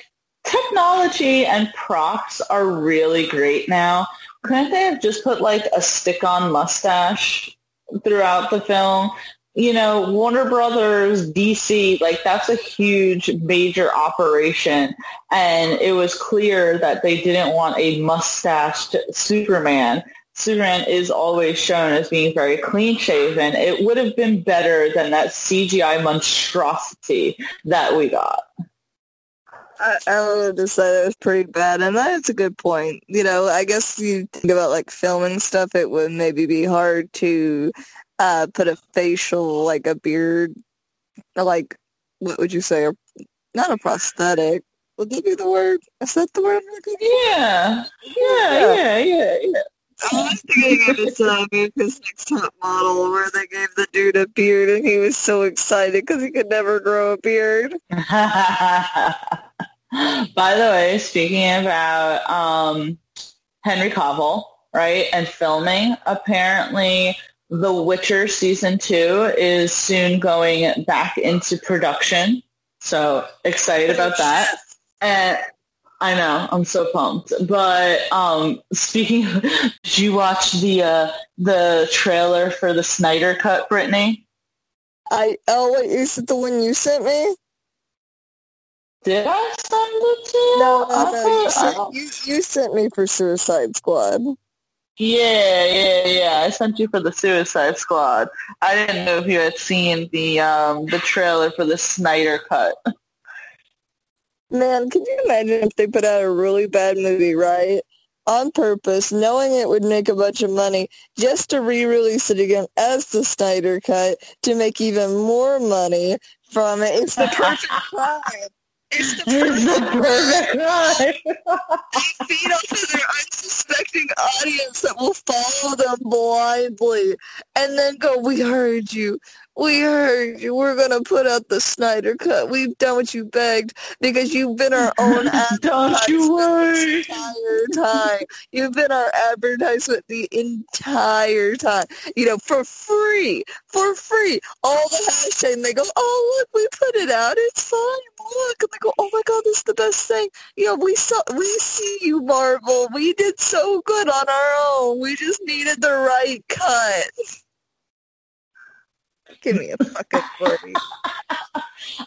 technology and props are really great now. Couldn't they have just put, like, a stick-on mustache throughout the film? You know, Warner Brothers, DC, like, that's a huge, major operation. And it was clear that they didn't want a mustached Superman Superman is always shown as being very clean shaven. It would have been better than that CGI monstrosity that we got. I, I would have said it was pretty bad, and that's a good point. You know, I guess you think about like filming stuff, it would maybe be hard to uh, put a facial, like a beard, like what would you say? Not a prosthetic. Would that be the word? Is that the word? Yeah. Yeah, yeah, yeah, yeah. I was thinking of this uh, America's Next Top Model where they gave the dude a beard and he was so excited because he could never grow a beard. *laughs* By the way, speaking about um, Henry Cavill, right, and filming, apparently The Witcher season two is soon going back into production. So excited about that. And I know. I'm so pumped. But um, speaking, of, *laughs* did you watch the uh, the trailer for the Snyder Cut, Brittany? I oh wait, is it the one you sent me? Did I send it to you? No, no, no. You sent, you, you sent me for Suicide Squad. Yeah, yeah, yeah. I sent you for the Suicide Squad. I didn't know if you had seen the um the trailer for the Snyder Cut. *laughs* Man, can you imagine if they put out a really bad movie, right? on purpose, knowing it would make a bunch of money, just to re-release it again as the Snyder Cut to make even more money from it. It's the perfect *laughs* crime. It's the perfect, crime. *laughs* They feed off of their unsuspecting audience that will follow them blindly and then go, we heard you. We heard you. We're going to put out the Snyder Cut. We've done what you begged because you've been our own *laughs* Don't you worry. entire time. You've been our advertisement the entire time. You know, for free. For free. All the hashtag. And they go, oh, look, we put it out. It's fine. Look. And they go, oh, my God, this is the best thing. You know, we saw, we see you, Marvel. We did so good on our own. We just needed the right cut. Give me a fucking break. *laughs*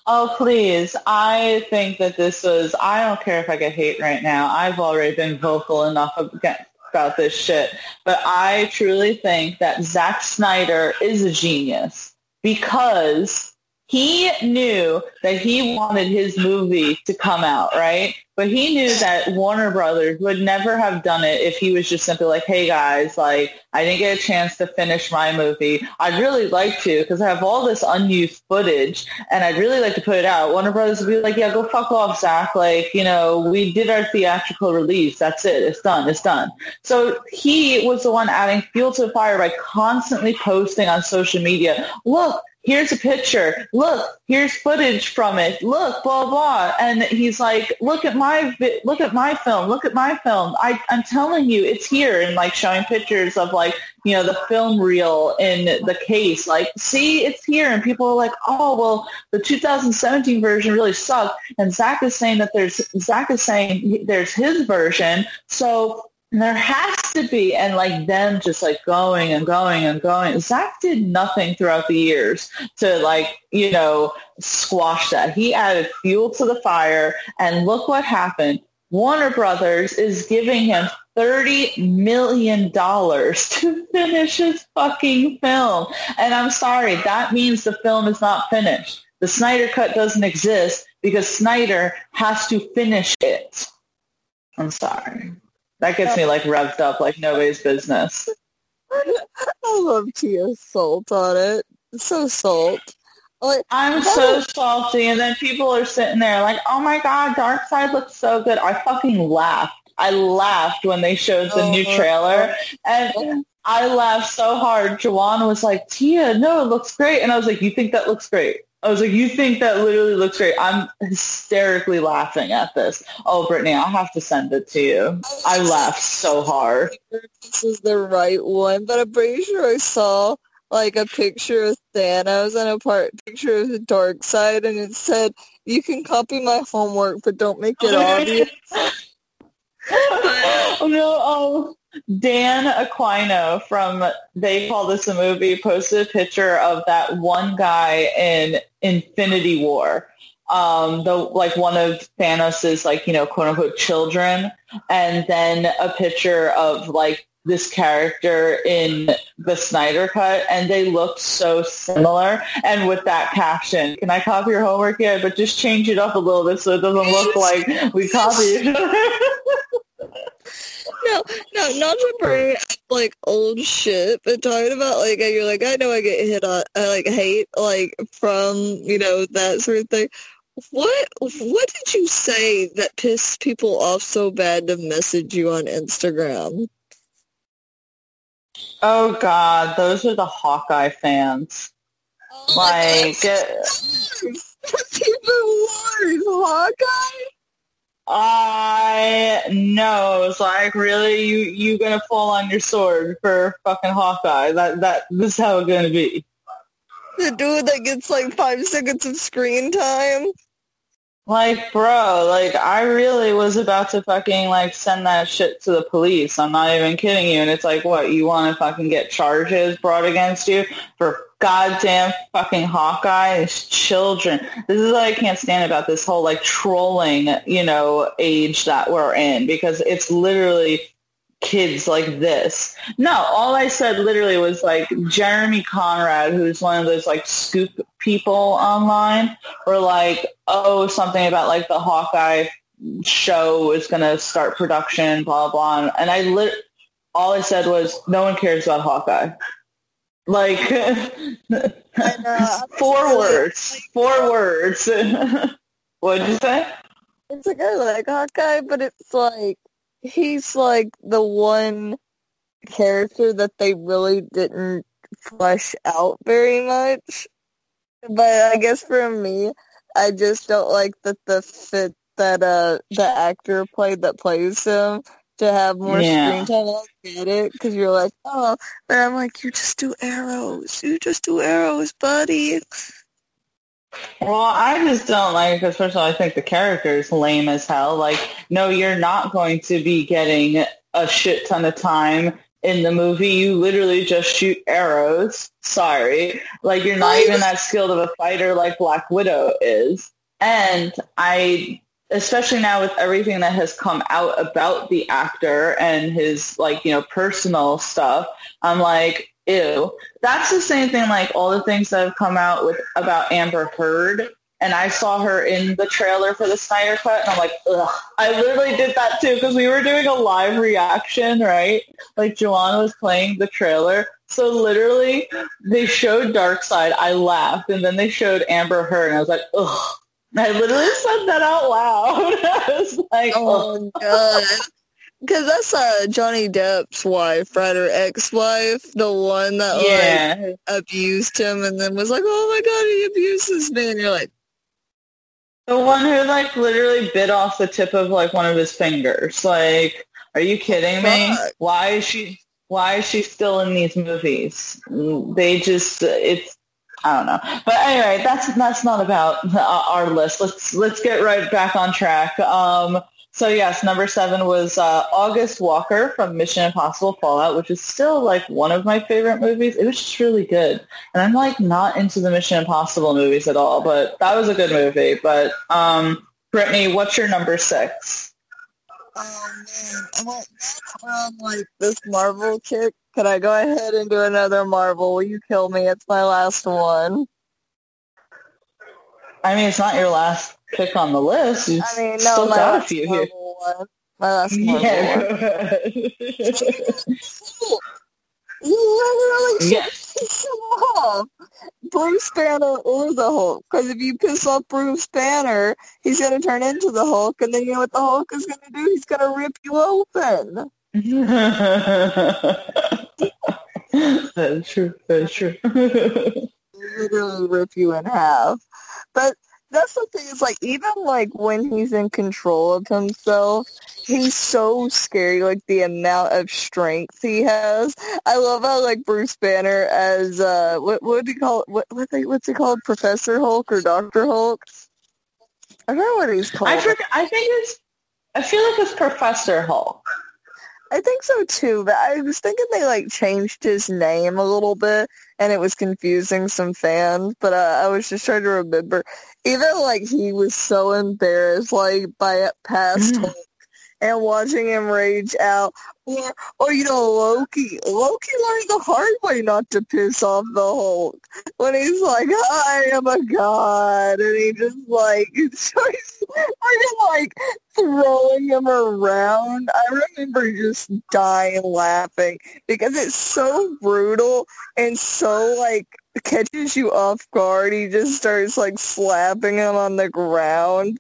Oh, please. I think that this was, I don't care if I get hate right now. I've already been vocal enough about this shit. But I truly think that Zack Snyder is a genius because he knew that he wanted his movie to come out, right? But he knew that Warner Brothers would never have done it if he was just simply like, hey guys, like, I didn't get a chance to finish my movie. I'd really like to because I have all this unused footage and I'd really like to put it out. Warner Brothers would be like, yeah, go fuck off, Zack. Like, you know, we did our theatrical release. That's it. It's done. It's done. So he was the one adding fuel to the fire by constantly posting on social media, look, here's a picture. Look, here's footage from it. Look, blah blah. And he's like, look at my look at my film. Look at my film. I I'm telling you, it's here. And like showing pictures of like you know the film reel in the case. Like, see, it's here. And people are like, oh well, the 2017 version really sucked. And Zack is saying that there's Zack is saying there's his version. So there has to be, and like them just like going and going and going. zack did nothing throughout the years to like, you know, squash that. He added fuel to the fire and look what happened. Warner Brothers is giving him $30 million *laughs* to finish his fucking film. And I'm sorry, that means the film is not finished. The Snyder Cut doesn't exist because Snyder has to finish it. I'm sorry. That gets me like revved up like nobody's business. I love Tia's salt on it. so salt. Like, I'm so salty, and then people are sitting there like, "Oh my god, Darkseid looks so good." I fucking laughed. I laughed when they showed the new oh, trailer, and I laughed so hard. Jawan was like, "Tia, no, it looks great," and I was like, "You think that looks great?" I was like, you think that literally looks great. I'm hysterically laughing at this. Oh, Brittany, I'll have to send it to you. I laughed so hard. This is the right one, but I'm pretty sure I saw like a picture of Thanos and a part picture of the Darkseid, and it said, "You can copy my homework, but don't make it *laughs* obvious." oh no! Oh, Dan Aquino from They Call This a Movie posted a picture of that one guy in Infinity War. Um, the like one of Thanos's like you know quote unquote children, and then a picture of like this character in the Snyder Cut, and they look so similar. And with that caption, can I copy your homework yet? But just change it up a little bit so it doesn't look like we copied each *laughs* other. No, no, not to bring like old shit, but talking about like you're like I know I get hit on, I like hate like from you know that sort of thing. What what did you say that pissed people off so bad to message you on Instagram? Oh God, those are the Hawkeye fans. Oh like, that's, uh, *laughs* that's even worse, Hawkeye. I know. It's like really you you gonna fall on your sword for fucking Hawkeye. That that this is how it's gonna be. The dude that gets like five seconds of screen time. Like, bro, like I really was about to fucking like send that shit to the police. I'm not even kidding you. And it's like, what, you want to fucking get charges brought against you for goddamn fucking Hawkeye and children. This is what I can't stand about this whole like trolling, you know, age that we're in because it's literally kids like this. No, all I said literally was like Jeremy Conrad, who's one of those like scoop people online, were like, oh, something about like the Hawkeye show is going to start production, blah, blah. And I lit, all I said was, no one cares about Hawkeye. *laughs* Like, four words, four words. *laughs* What'd you say? It's like, I like Hawkeye, but it's like, he's like the one character that they really didn't flesh out very much. But I guess for me, I just don't like that the fit that uh the actor played that plays him to have more yeah. screen time. I get it because you're like, oh, but I'm like, you just do arrows. You just do arrows, buddy. Well, I just don't like because first of all, I think the character is lame as hell. Like, no, you're not going to be getting a shit ton of time in the movie. You literally just shoot arrows. Sorry, like you're not even that skilled of a fighter like Black Widow is. And I especially now with everything that has come out about the actor and his like you know personal stuff i'm like ew. That's the same thing like all the things that have come out with about amber heard and i saw her in the trailer for the snyder cut and i'm like ugh. I literally did that too because we were doing a live reaction right? Like joanna was playing the trailer. So literally they showed Darkseid. I laughed and then they showed amber heard and i was like ugh I literally said that out loud. *laughs* I was like, oh, oh. god. Because that's uh, Johnny Depp's wife, right? Or ex-wife, the one that yeah. like abused him and then was like, "Oh my god, he abuses me," and you're like, the one who like literally bit off the tip of like one of his fingers. Like, are you kidding me? Fuck. Why is she? Why is she still in these movies? They just it's I don't know. But anyway, that's that's not about our list. Let's let's get right back on track. Um, so yes, number seven was uh, August Walker from Mission Impossible Fallout, which is still like one of my favorite movies. It was just really good, and I'm like not into the Mission Impossible movies at all, but that was a good movie. But um, Brittany, what's your number six? Oh man, I went on like this Marvel kick can I go ahead and do another Marvel? Will you kill me? It's my last one. I mean, it's not your last pick on the list. You I mean, no, still my got a few here. One. My last Marvel yeah. one. *laughs* you literally piss him off. Bruce Banner or the Hulk. Because if you piss off Bruce Banner, he's going to turn into the Hulk, and then you know what the Hulk is going to do? He's going to rip you open. *laughs* That's true. That's true. *laughs* Literally rip you in half. But that's the thing is like even like when he's in control of himself, he's so scary. Like the amount of strength he has. I love how like Bruce Banner as uh what what do you call it? What what they, what's he called? Professor Hulk or Doctor Hulk? I don't know what he's called. I forget, I think it's. I feel like it's Professor Hulk. I think so too, but I was thinking they like changed his name a little bit and it was confusing some fans, but uh, I was just trying to remember. Even like he was so embarrassed like by it past mm and watching him rage out. Or, or oh, you know, Loki. Loki learned the hard way not to piss off the Hulk when he's like, "I am a god," and he just like *laughs* starts like throwing him around. I remember just dying laughing because it's so brutal and so like catches you off guard. He just starts like slapping him on the ground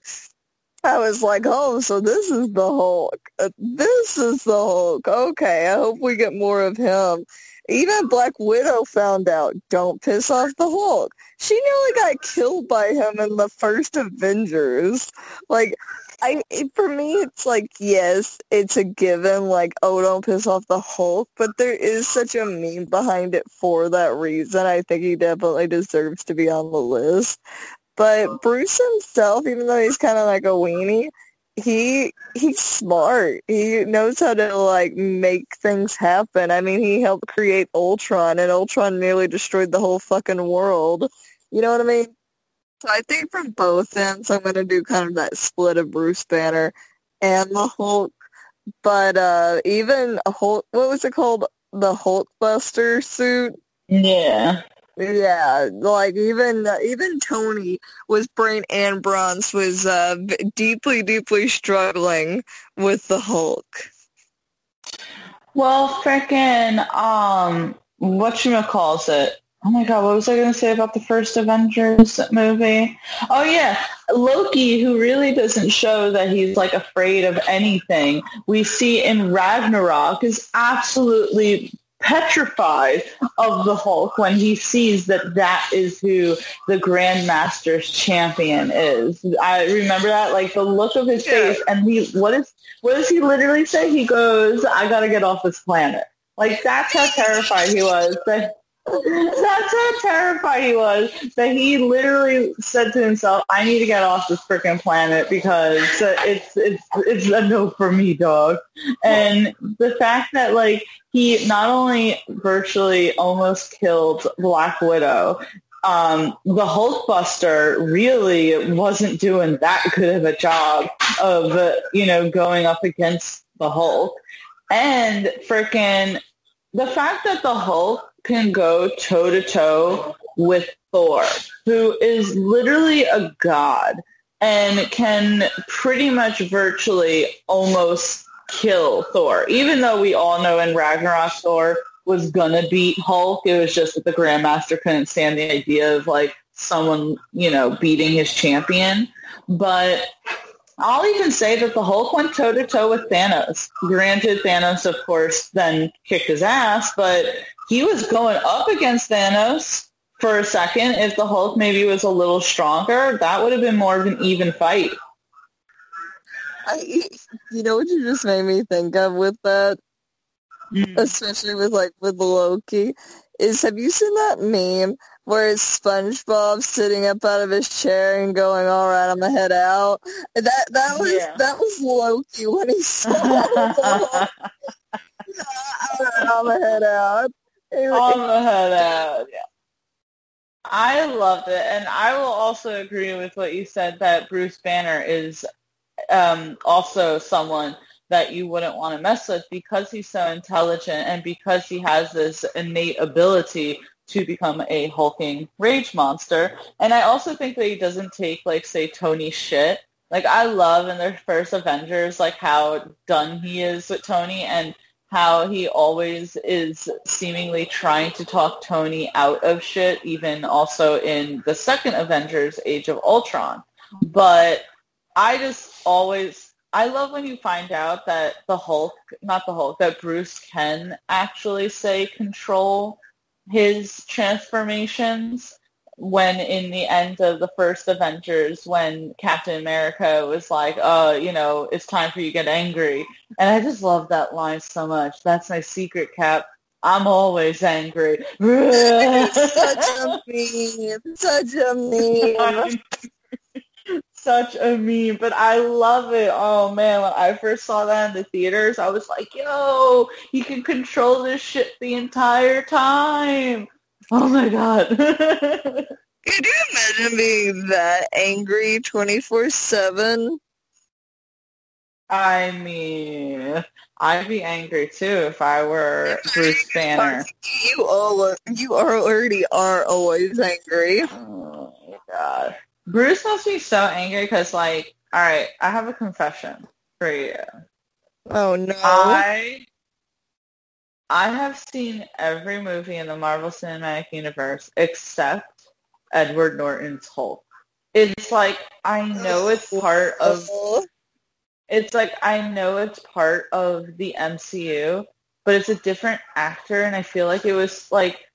I was like, oh, so this is the Hulk. Uh, this is the Hulk. Okay, I hope we get more of him. Even Black Widow found out, don't piss off the Hulk. She nearly got killed by him in the first Avengers. Like, I it, for me, it's like, yes, it's a given, like, oh, don't piss off the Hulk, but there is such a meme behind it for that reason. I think he definitely deserves to be on the list. But Bruce himself, even though he's kind of like a weenie, he he's smart. He knows how to like make things happen. I mean, he helped create Ultron, and Ultron nearly destroyed the whole fucking world. You know what I mean? So I think from both ends, I'm gonna do kind of that split of Bruce Banner and the Hulk. But uh even a Hulk, what was it called? The Hulkbuster suit. Yeah. Yeah, like even even Tony was brain and bronze was uh, deeply deeply struggling with the Hulk. Well, frickin' um, what you calls it? Oh my god, what was I going to say about the first Avengers movie? Oh yeah, Loki, who really doesn't show that he's like afraid of anything. We see in Ragnarok is absolutely petrified of the Hulk when he sees that that is who the Grandmaster's champion is. I remember that, like the look of his face, and he what is what does he literally say? He goes, "I gotta get off this planet." Like that's how terrified he was. That that's how terrified he was that he literally said to himself, "I need to get off this freaking planet because it's it's it's a no for me, dog." And the fact that like he not only virtually almost killed Black Widow, um, the Hulkbuster really wasn't doing that good of a job of uh, you know going up against the Hulk, and freaking the fact that the Hulk can go toe to toe with Thor, who is literally a god and can pretty much virtually almost kill Thor. Even though we all know in Ragnarok Thor was gonna beat Hulk, it was just that the Grandmaster couldn't stand the idea of like someone, you know, beating his champion. But I'll even say that the Hulk went toe to toe with Thanos. Granted, Thanos, of course, then kicked his ass, but he was going up against Thanos for a second. If the Hulk maybe was a little stronger, that would have been more of an even fight. I, you know what you just made me think of with that, mm. especially with like with Loki, is have you seen that meme where it's SpongeBob sitting up out of his chair and going, "All right, I'm gonna head out." That that was yeah. that was Loki when he saw. *laughs* *laughs* All right, I'm gonna head out. On the head out. Yeah. I loved it, and I will also agree with what you said that Bruce Banner is um, also someone that you wouldn't want to mess with because he's so intelligent and because he has this innate ability to become a hulking rage monster. And I also think that he doesn't take like say Tony shit. Like I love in their first Avengers like how done he is with Tony and how he always is seemingly trying to talk Tony out of shit, even also in the second Avengers, Age of Ultron. But I just always, I love when you find out that the Hulk, not the Hulk, that Bruce can actually say control his transformations when in the end of the first Avengers, when Captain America was like, "Oh, you know, it's time for you to get angry," and I just love that line so much. That's my secret, Cap. I'm always angry. *laughs* such a meme. Such a meme. *laughs* such a meme, but I love it. Oh man, when I first saw that in the theaters, I was like, yo, he can control this shit the entire time. Oh my god. *laughs* Could you imagine being that angry 24-7? I mean, I'd be angry too if I were Bruce Banner. You all, you are already are always angry. Oh my god. Bruce must be so angry because, like, all right, I have a confession for you. Oh no! I I have seen every movie in the Marvel Cinematic Universe except Edward Norton's Hulk. It's like I know it's part of it's like I know it's part of the MCU, but it's a different actor and I feel like it was like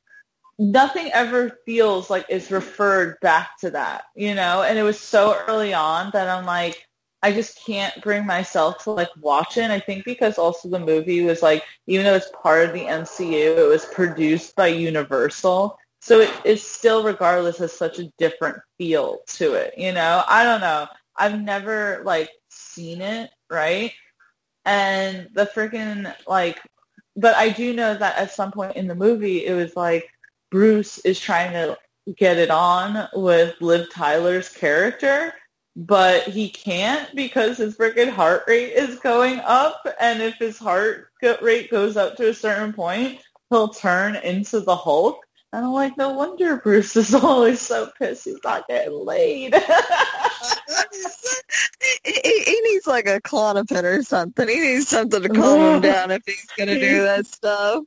nothing ever feels like it's referred back to that, you know? And it was so early on that I'm like I just can't bring myself to like watch it. And I think because also the movie was like, even though it's part of the MCU, it was produced by Universal. So it is still, regardless, has such a different feel to it. You know, I don't know. I've never like seen it, right? And the freaking like, but I do know that at some point in the movie, it was like Bruce is trying to get it on with Liv Tyler's character but he can't because his freaking heart rate is going up. And if his heart rate goes up to a certain point, he'll turn into the Hulk. And I'm like, no wonder Bruce is *laughs* always so pissed he's not getting laid. he, he needs like a Klonopin or something. He needs something to calm him *laughs* down if he's gonna do that stuff.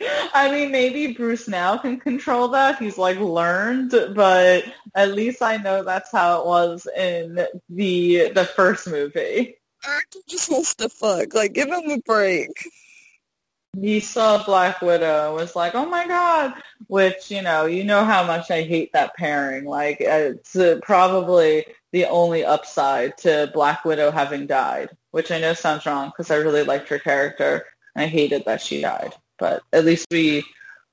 I mean, maybe Bruce now can control that. He's like learned, but at least I know that's how it was in the the first movie. Arthur just wants to fuck. Like, give him a break. He saw Black Widow and was like, "Oh my god!" Which you know, you know how much I hate that pairing. Like, it's uh, probably the only upside to Black Widow having died, which I know sounds wrong because I really liked her character. I hated that she died, but at least we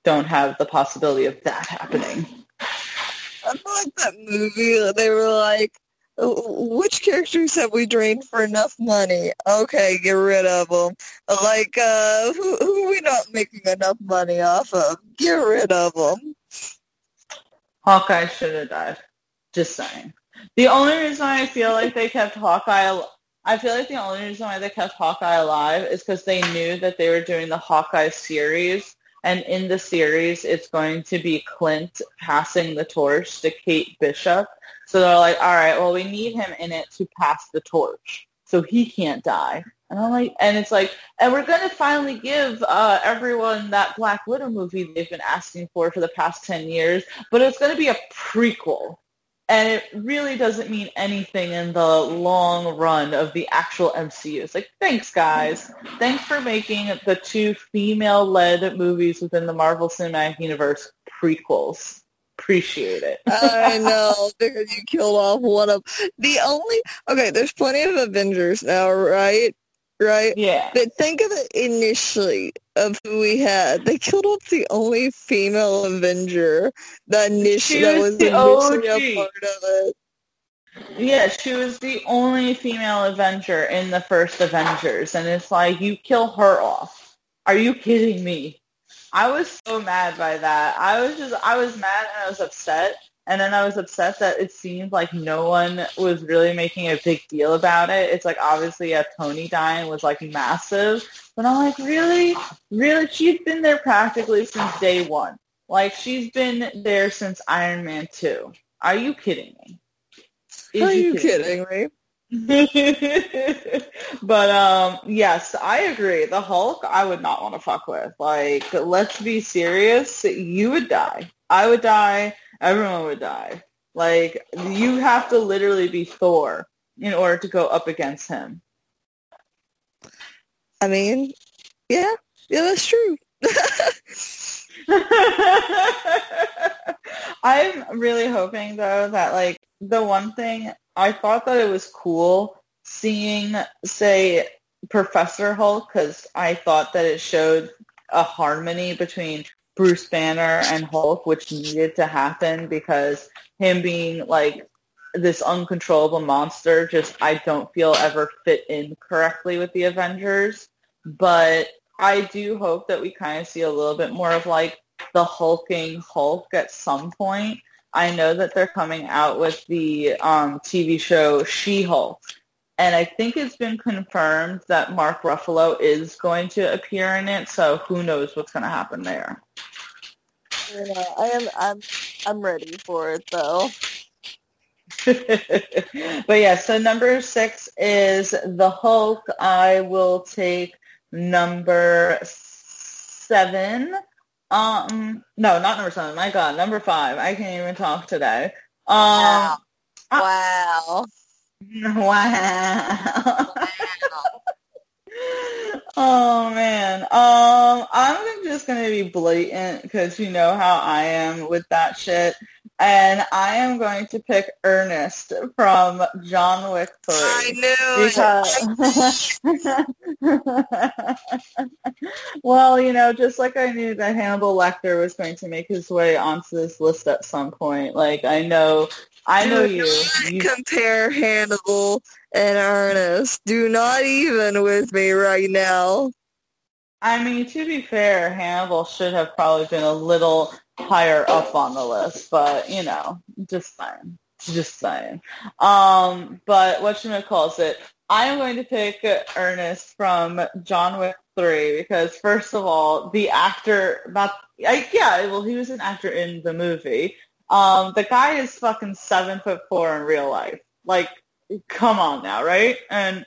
don't have the possibility of that happening. I feel like that movie. They were like, which characters have we drained for enough money? Okay, get rid of them. Like, uh, who, who are we not making enough money off of? Get rid of them. Hawkeye should have died. Just saying. The only reason I feel like they kept Hawkeye, I feel like the only reason why they kept Hawkeye alive is because they knew that they were doing the Hawkeye series, and in the series, it's going to be Clint passing the torch to Kate Bishop. So they're like, all right, well, we need him in it to pass the torch, so he can't die. And I'm like, and it's like, and we're gonna finally give uh, everyone that Black Widow movie they've been asking for for the past ten years, but it's gonna be a prequel and it really doesn't mean anything in the long run of the actual MCU. It's like, thanks, guys. Thanks for making the two female-led movies within the Marvel Cinematic Universe prequels. Appreciate it. I know *laughs* because you killed off one of the only. Okay, there's plenty of Avengers now, right? right? Yeah. But think of it initially of who we had. They killed off the only female Avenger that initially that was initially OG. a part of it. Yeah, she was the only female Avenger in the first Avengers, and it's like you kill her off. Are you kidding me? I was so mad by that. I was just I was mad and I was upset and then I was upset that it seemed like no one was really making a big deal about it. It's like obviously a Tony dying was like massive. But I'm like, really? Really? She's been there practically since day one. Like she's been there since Iron Man 2. Are you kidding me? Is Are you kidding, kidding me? *laughs* but um yes, I agree. The Hulk I would not want to fuck with. Like, let's be serious. You would die. I would die everyone would die. Like you have to literally be Thor in order to go up against him. I mean, yeah, yeah, that's true. *laughs* I'm really hoping though that like the one thing I thought that it was cool seeing say Professor Hulk because I thought that it showed a harmony between Bruce Banner and Hulk, which needed to happen because him being like this uncontrollable monster just I don't feel ever fit in correctly with the Avengers. But I do hope that we kind of see a little bit more of like the hulking Hulk at some point. I know that they're coming out with the um, TV show She-Hulk. And I think it's been confirmed that Mark Ruffalo is going to appear in it, so who knows what's going to happen there. Yeah, I am. I'm. I'm ready for it though. *laughs* but yeah, so number six is the Hulk. I will take number seven. Um, no, not number seven. My God, number five. I can't even talk today. Um, wow. wow. *laughs* Wow. wow. *laughs* Oh man. Um, I'm just gonna be blatant because you know how I am with that shit, and I am going to pick Ernest from John Wick Three. I knew. Because... *laughs* well, you know, just like I knew that Hannibal Lecter was going to make his way onto this list at some point. Like I know I know you. you. Compare Hannibal and Ernest. Do not even with me right now. I mean, to be fair, Hannibal should have probably been a little higher up on the list, but you know, just saying, just saying. Um, but what should calls it? I am going to pick Ernest from John Wick three because first of all, the actor, not, I, yeah, well, he was an actor in the movie. Um, the guy is fucking seven foot four in real life. Like, come on now, right? And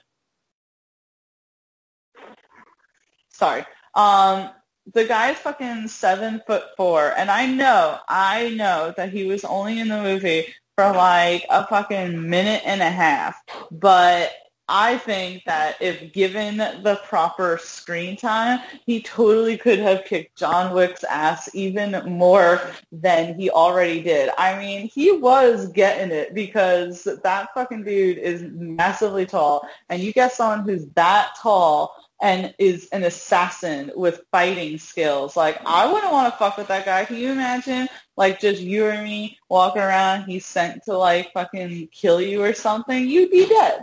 sorry, um, the guy is fucking seven foot four, and I know, I know that he was only in the movie for like a fucking minute and a half, but I think that if given the proper screen time, he totally could have kicked John Wick's ass even more than he already did. I mean, he was getting it because that fucking dude is massively tall. And you get someone who's that tall and is an assassin with fighting skills. Like, I wouldn't want to fuck with that guy. Can you imagine, like, just you or me walking around, he's sent to, like, fucking kill you or something? You'd be dead.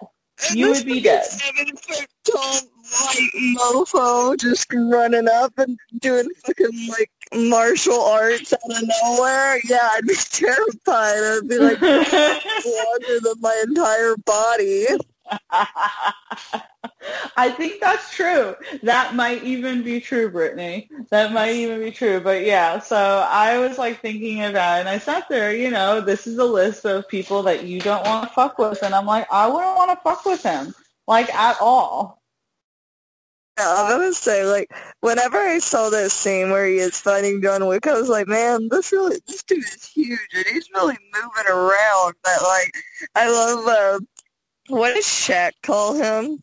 You would be dead. Seven foot tall white mofo just running up and doing fucking like martial arts out of nowhere. Yeah, I'd be *laughs* terrified. I'd be like *laughs* larger than my entire body. I think that's true. That might even be true, Brittany. That might even be true. But yeah, so I was like thinking about it and I sat there, you know, this is a list of people that you don't want to fuck with. And I'm like, I wouldn't want to fuck with him, like at all. Yeah, I'm gonna say, like, whenever I saw that scene where he is fighting John Wick, I was like, man, this really, this dude is huge, and he's really moving around. But like, I love, uh, what does Shaq call him?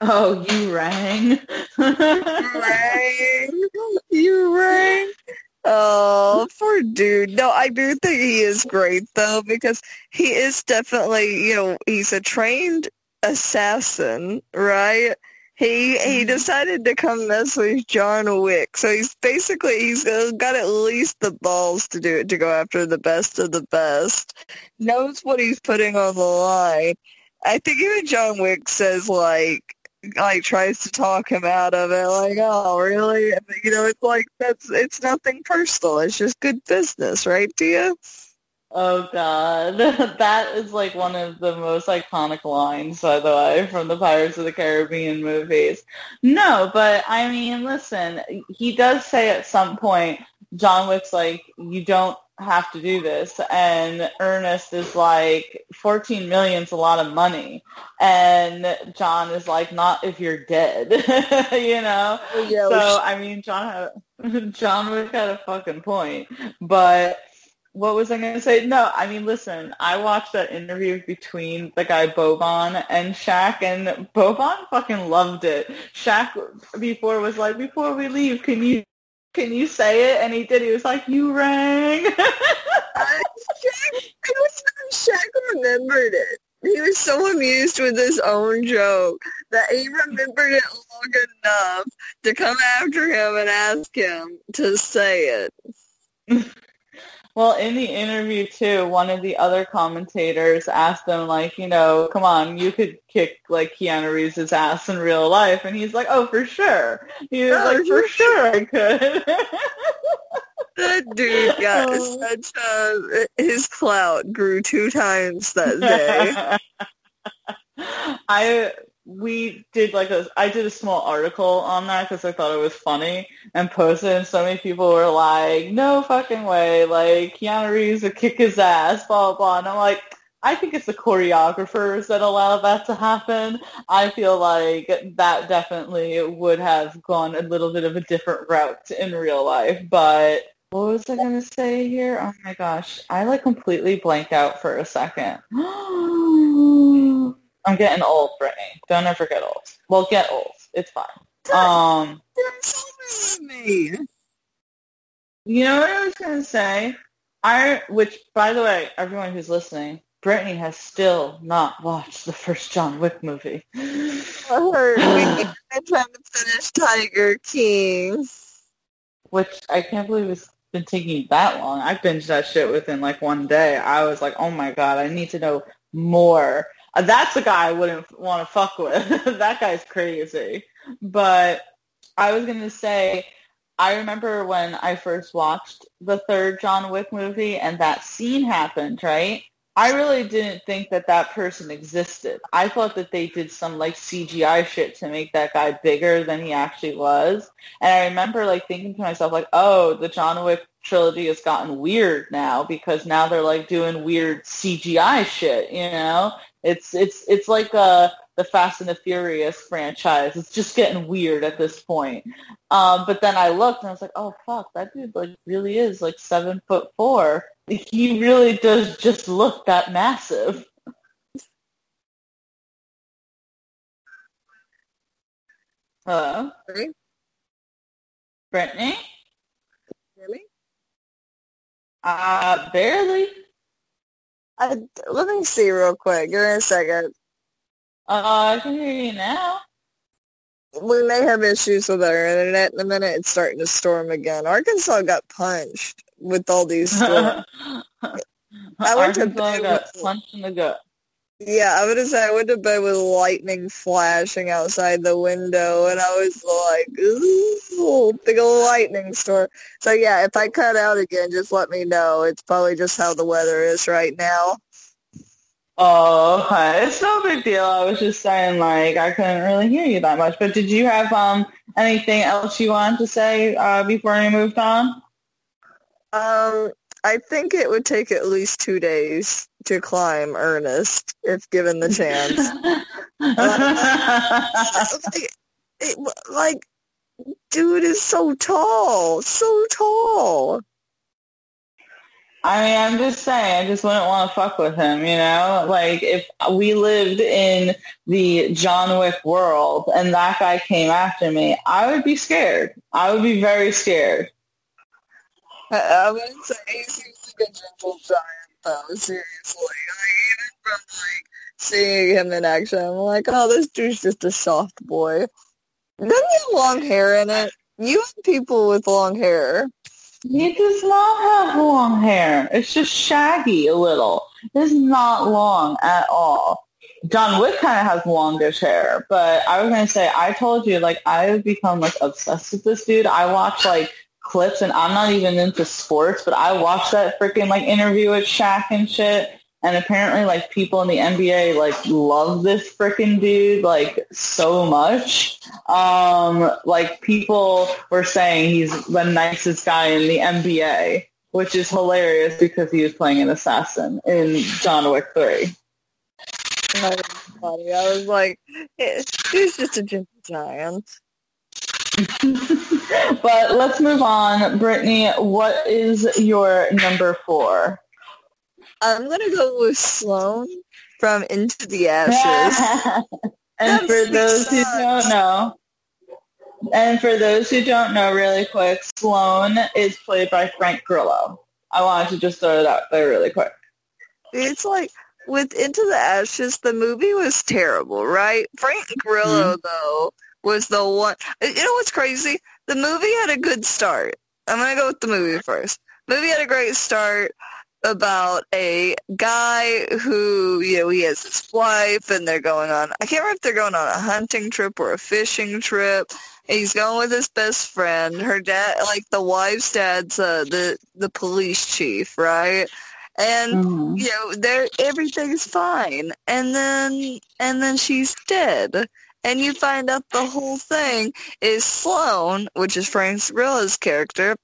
Oh, you rang. rang. You rang. Oh, poor dude. No, I do think he is great though because he is definitely, you know, he's a trained assassin, right? He he mm-hmm. decided to come mess with John Wick, so he's basically he's got at least the balls to do it to go after the best of the best. Knows what he's putting on the line. I think even John Wick says like like tries to talk him out of it, like, oh really? You know, it's like that's it's nothing personal. It's just good business, right, Tia? Oh god, *laughs* that is like one of the most iconic lines, by the way, from the Pirates of the Caribbean movies. No, but I mean, listen, he does say at some point, John Wick's like, you don't have to do this, and Ernest is like, 14 million's a lot of money, and John is like, not if you're dead, *laughs* you know. Yeah, so I mean, John had, *laughs* John Wick had a fucking point, but what was I going to say? No, I mean, listen, I watched that interview between the guy Boban and Shaq, and Boban fucking loved it. Shaq before was like, before we leave, can you can you say it? And he did. He was like, you rang. It was, Shaq remembered it. He was so amused with his own joke that he remembered it long enough to come after him and ask him to say it. Well, in the interview too, one of the other commentators asked him, like, you know, come on, you could kick like Keanu Reeves' ass in real life, and he's like, oh, for sure. He was oh, like, for sure I could. that dude got *laughs* oh. such a his clout grew two times that day. *laughs* I we did like a I did a small article on that because I thought it was funny and posted and so many people were like no fucking way like Keanu Reeves would kick his ass blah blah blah. And I'm like I think it's the choreographers that allow that to happen. I feel like that definitely would have gone a little bit of a different route in real life but what was I gonna say here? Oh my gosh. I like completely blanked out for a second *gasps* *gasps* I'm getting old, Brittany. Don't ever get old. Well, get old. It's fine. Um, me. You know what I was gonna say? I, which, by the way, everyone who's listening, Brittany has still not watched the first John Wick movie. I heard. I'm trying to finish Tiger King. Which I can't believe it's been taking that long. I binged that shit within like one day. I was like, oh my god, I need to know more. Uh, that's a guy I wouldn't want to fuck with. *laughs* that guy's crazy. But I was going to say, I remember when I first watched the third John Wick movie and that scene happened, right? I really didn't think that that person existed. I thought that they did some like CGI shit to make that guy bigger than he actually was. And I remember like thinking to myself like, oh, the John Wick trilogy has gotten weird now because now they're like doing weird CGI shit, you know? It's it's it's like uh the Fast and the Furious franchise. It's just getting weird at this point. Um, but then I looked and I was like, oh fuck, that dude like really is like seven foot four. He really does just look that massive. Hello? Brittany? Brittany? Me? Uh, barely. I, let me see real quick. Give me a second. Uh, I can hear you now. We may have issues with our internet in a minute. It's starting to storm again. Arkansas got punched with all these *laughs* storms. I went to Arkansas bed got with- punched in the gut. Yeah, I would said I went to bed with lightning flashing outside the window, and I was like, ooh, big old lightning storm. So yeah, if I cut out again, just let me know. It's probably just how the weather is right now. Oh, okay. It's no big deal. I was just saying, like, I couldn't really hear you that much. But did you have um anything else you wanted to say uh, before we moved on? Um, I think it would take at least two days to climb Ernest if given the chance. *laughs* like, uh, it, like, dude is so tall, so tall. I mean, I'm just saying, I just wouldn't want to fuck with him, you know? Like, if we lived in the John Wick world and that guy came after me, I would be scared. I would be very scared. I, I would say he seems like a gentle giant, though. Seriously, like even from like seeing him in action, I'm like, oh, this dude's just a soft boy. Doesn't he have long hair in it? You and people with long hair. He does not have long hair. It's just shaggy a little. It's not long at all. John Wick kind of has longish hair, but I was going to say, I told you, like, I have become, like, obsessed with this dude. I watch, like, clips, and I'm not even into sports, but I watched that freaking, like, interview with Shaq and shit, and apparently, like, people in the NBA, like, love this freaking dude, like, so much. Um, like, people were saying he's the nicest guy in the NBA, which is hilarious because he was playing an assassin in John Wick 3. That was funny. I was like, he's just a gentle giant. *laughs* but let's move on. Brittany, what is your number four? I'm gonna go with Sloan from Into the Ashes. *laughs* and That for those who don't know, and for those who don't know, really quick, Sloan is played by Frank Grillo. I wanted to just throw it out there really quick. It's like with Into the Ashes, the movie was terrible, right? Frank Grillo mm-hmm. though was the one. You know what's crazy? The movie had a good start. I'm gonna go with the movie first. Movie had a great start about a guy who, you know, he has his wife and they're going on, I can't remember if they're going on a hunting trip or a fishing trip. He's going with his best friend. Her dad, like the wife's dad's uh, the, the police chief, right? And Mhm. you know, there everything's fine. And then and then she's dead. And you find out the whole thing is Sloan, which is Frank Grillo's character.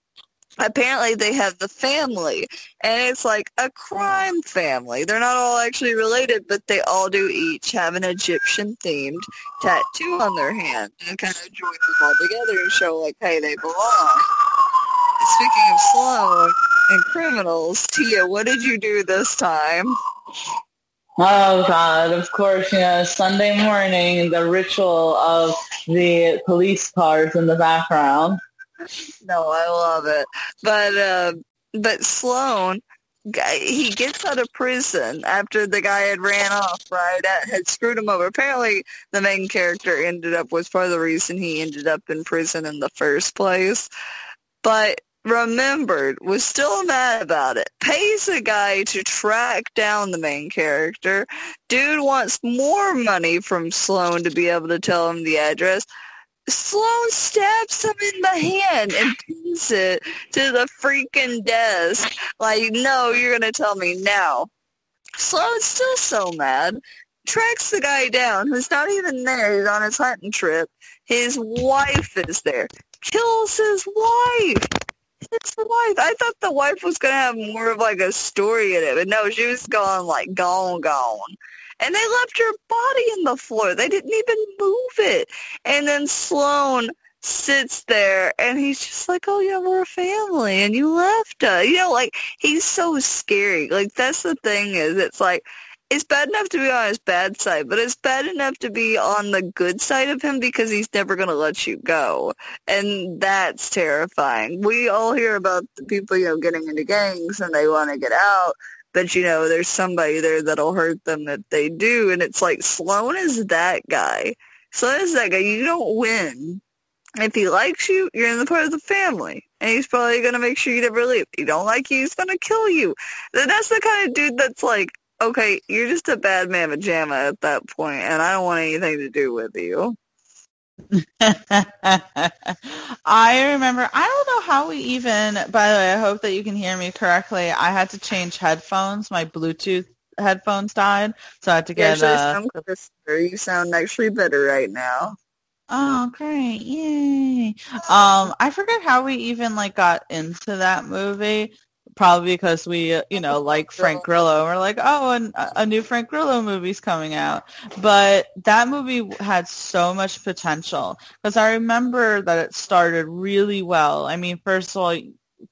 Apparently they have the family. And it's like a crime family. They're not all actually related, but they all do each have an Egyptian themed tattoo on their hand. And kind of join them all together and show like, hey, they belong. Speaking of Sloan and criminals, Tia, what did you do this time? Oh God! Of course, you know Sunday morning, the ritual of the police cars in the background. No, I love it. But uh, but Sloan, he gets out of prison after the guy had ran off, right? That had screwed him over. Apparently, the main character ended up was part of the reason he ended up in prison in the first place. But remembered, was still mad about it. Pays a guy to track down the main character. Dude wants more money from Sloan to be able to tell him the address. Sloan stabs him in the hand and pins it to the freaking desk. Like, no, you're going to tell me now. Sloan's still so mad. Tracks the guy down who's not even there. He's on his hunting trip. His wife is there. Kills his wife. His wife. I thought the wife was gonna have more of like a story in it, but no, she was gone like gone, gone. And they left her body in the floor. They didn't even move it. And then Sloan sits there and he's just like, oh yeah, we're a family and you left us. You know, like he's so scary. Like that's the thing is it's like, it's bad enough to be on his bad side, but it's bad enough to be on the good side of him because he's never going to let you go. And that's terrifying. We all hear about the people, you know, getting into gangs and they want to get out, but you know, there's somebody there that'll hurt them if they do. And it's like Sloan is that guy. Sloan is that guy. You don't win if he likes you, you're in the part of the family. And he's probably going to make sure you never leave. If he don't like you, he's going to kill you. Then that's the kind of dude that's like, okay, you're just a bad man pajama at that point, and I don't want anything to do with you. *laughs* I remember, I don't know how we even, by the way, I hope that you can hear me correctly. I had to change headphones. My Bluetooth headphones died, so I had to get... Yeah, uh, you sound actually better right now. Oh, great. Yay. Um, I forget how we even like got into that movie. Probably because we, uh, you know, *laughs* like Frank Grillo. We're like, oh, and a new Frank Grillo movie's coming out. But that movie had so much potential because I remember that it started really well. I mean, first of all,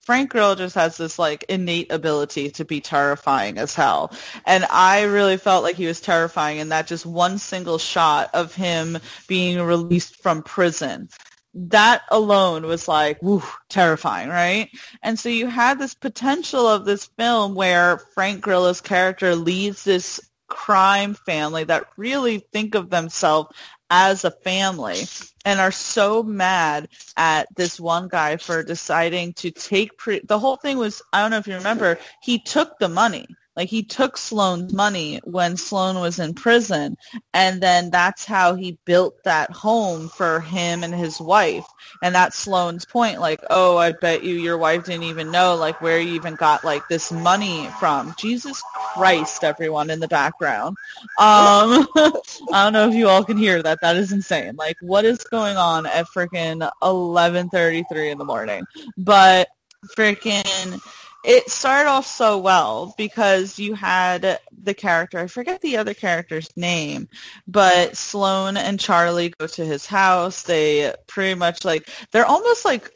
Frank Grillo just has this like innate ability to be terrifying as hell. And I really felt like he was terrifying in that just one single shot of him being released from prison. That alone was like, terrifying, right? And so you had this potential of this film where Frank Grillo's character leads this crime family that really think of themselves as a family and are so mad at this one guy for deciding to take pre- the whole thing was I don't know if you remember he took the money like he took Sloan's money when Sloan was in prison and then that's how he built that home for him and his wife. And that's Sloan's point like, "Oh, I bet you your wife didn't even know like where you even got like this money from." Jesus Christ, everyone in the background. Um *laughs* I don't know if you all can hear that. That is insane. Like what is going on at freaking 11:33 in the morning? But freaking it started off so well because you had the character, I forget the other character's name, but Sloan and Charlie go to his house. They pretty much like, they're almost like,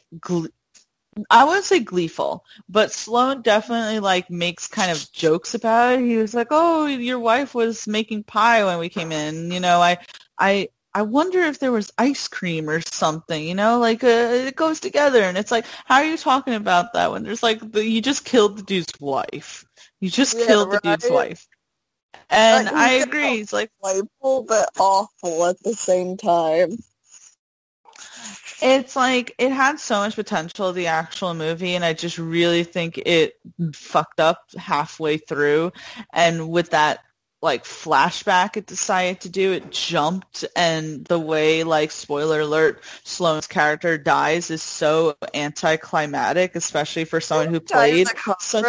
I wouldn't say gleeful, but Sloan definitely like makes kind of jokes about it. He was like, "Oh, your wife was making pie when we came in. You know, I, I, I wonder if there was ice cream or something, you know, like uh, it goes together. And it's like, how are you talking about that when there's like, the, you just killed the dude's wife. You just yeah, killed right? the dude's wife. And like, I agree. It's like playful but awful at the same time. It's like it had so much potential, the actual movie, and I just really think it fucked up halfway through. And with that like flashback it decided to do. It jumped and the way like spoiler alert sloan's character dies is so anticlimactic especially for someone who played such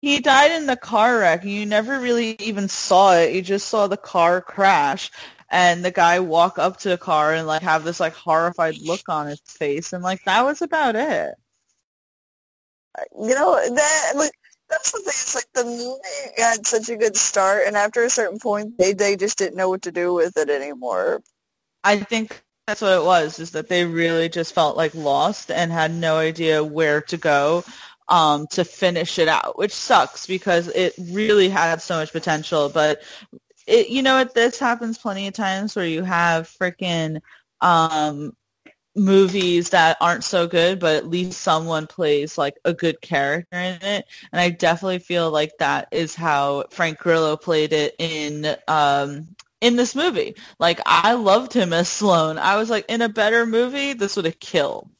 he died in the car wreck you never really even saw it. You just saw the car crash and the guy walk up to the car and like have this like horrified look on his face and like that was about it. You know that like that's the thing. It's like the movie had such a good start, and after a certain point, they they just didn't know what to do with it anymore. I think that's what it was. Is that they really just felt like lost and had no idea where to go um, to finish it out, which sucks because it really had so much potential. But it, you know, what? this happens plenty of times where you have freaking um, movies that aren't so good, but at least someone plays like a good character in it. And I definitely feel like that is how Frank Grillo played it in um in this movie. Like I loved him as Sloan. I was like, in a better movie, this would have killed.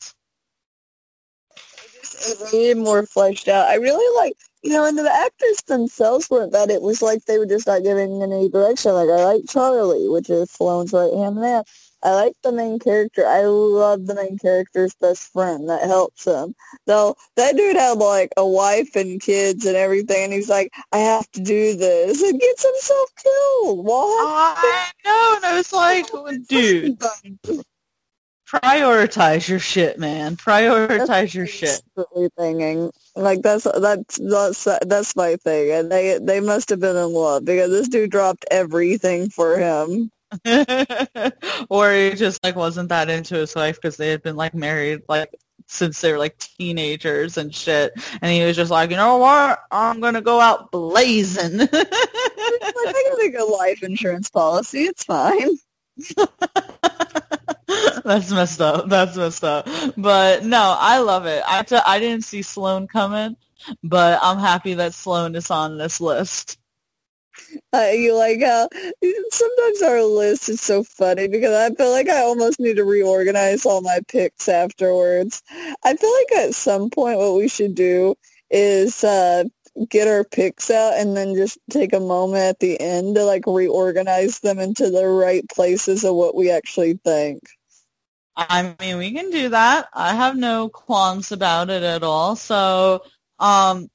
It needed more fleshed out. I really like, you know, and the actors themselves weren't bad. It was like they were just not giving any direction. Like I like Charlie, which is Sloan's right hand man I like the main character. I love the main character's best friend that helps him. Though that dude had like a wife and kids and everything, and he's like, I have to do this, and gets himself killed. What? I know, and I was like, dude, prioritize your shit, man. Prioritize your shit. Thinking like that's that's that's that's my thing, and they they must have been in love because this dude dropped everything for him. *laughs* or he just like wasn't that into his wife because they had been like married like since they were like teenagers and shit. And he was just like you know what? I'm gonna go out blazing. *laughs* Like, i got a good life insurance policy. It's fine. *laughs* That's messed up. That's messed up. But no i love it. I t- I didn't see sloan coming but i'm happy that sloan is on this list uh, you like how sometimes our list is so funny because I feel like I almost need to reorganize all my picks afterwards. I feel like at some point what we should do is uh, get our picks out and then just take a moment at the end to like reorganize them into the right places of what we actually think. I mean, we can do that. I have no qualms about it at all. So, um,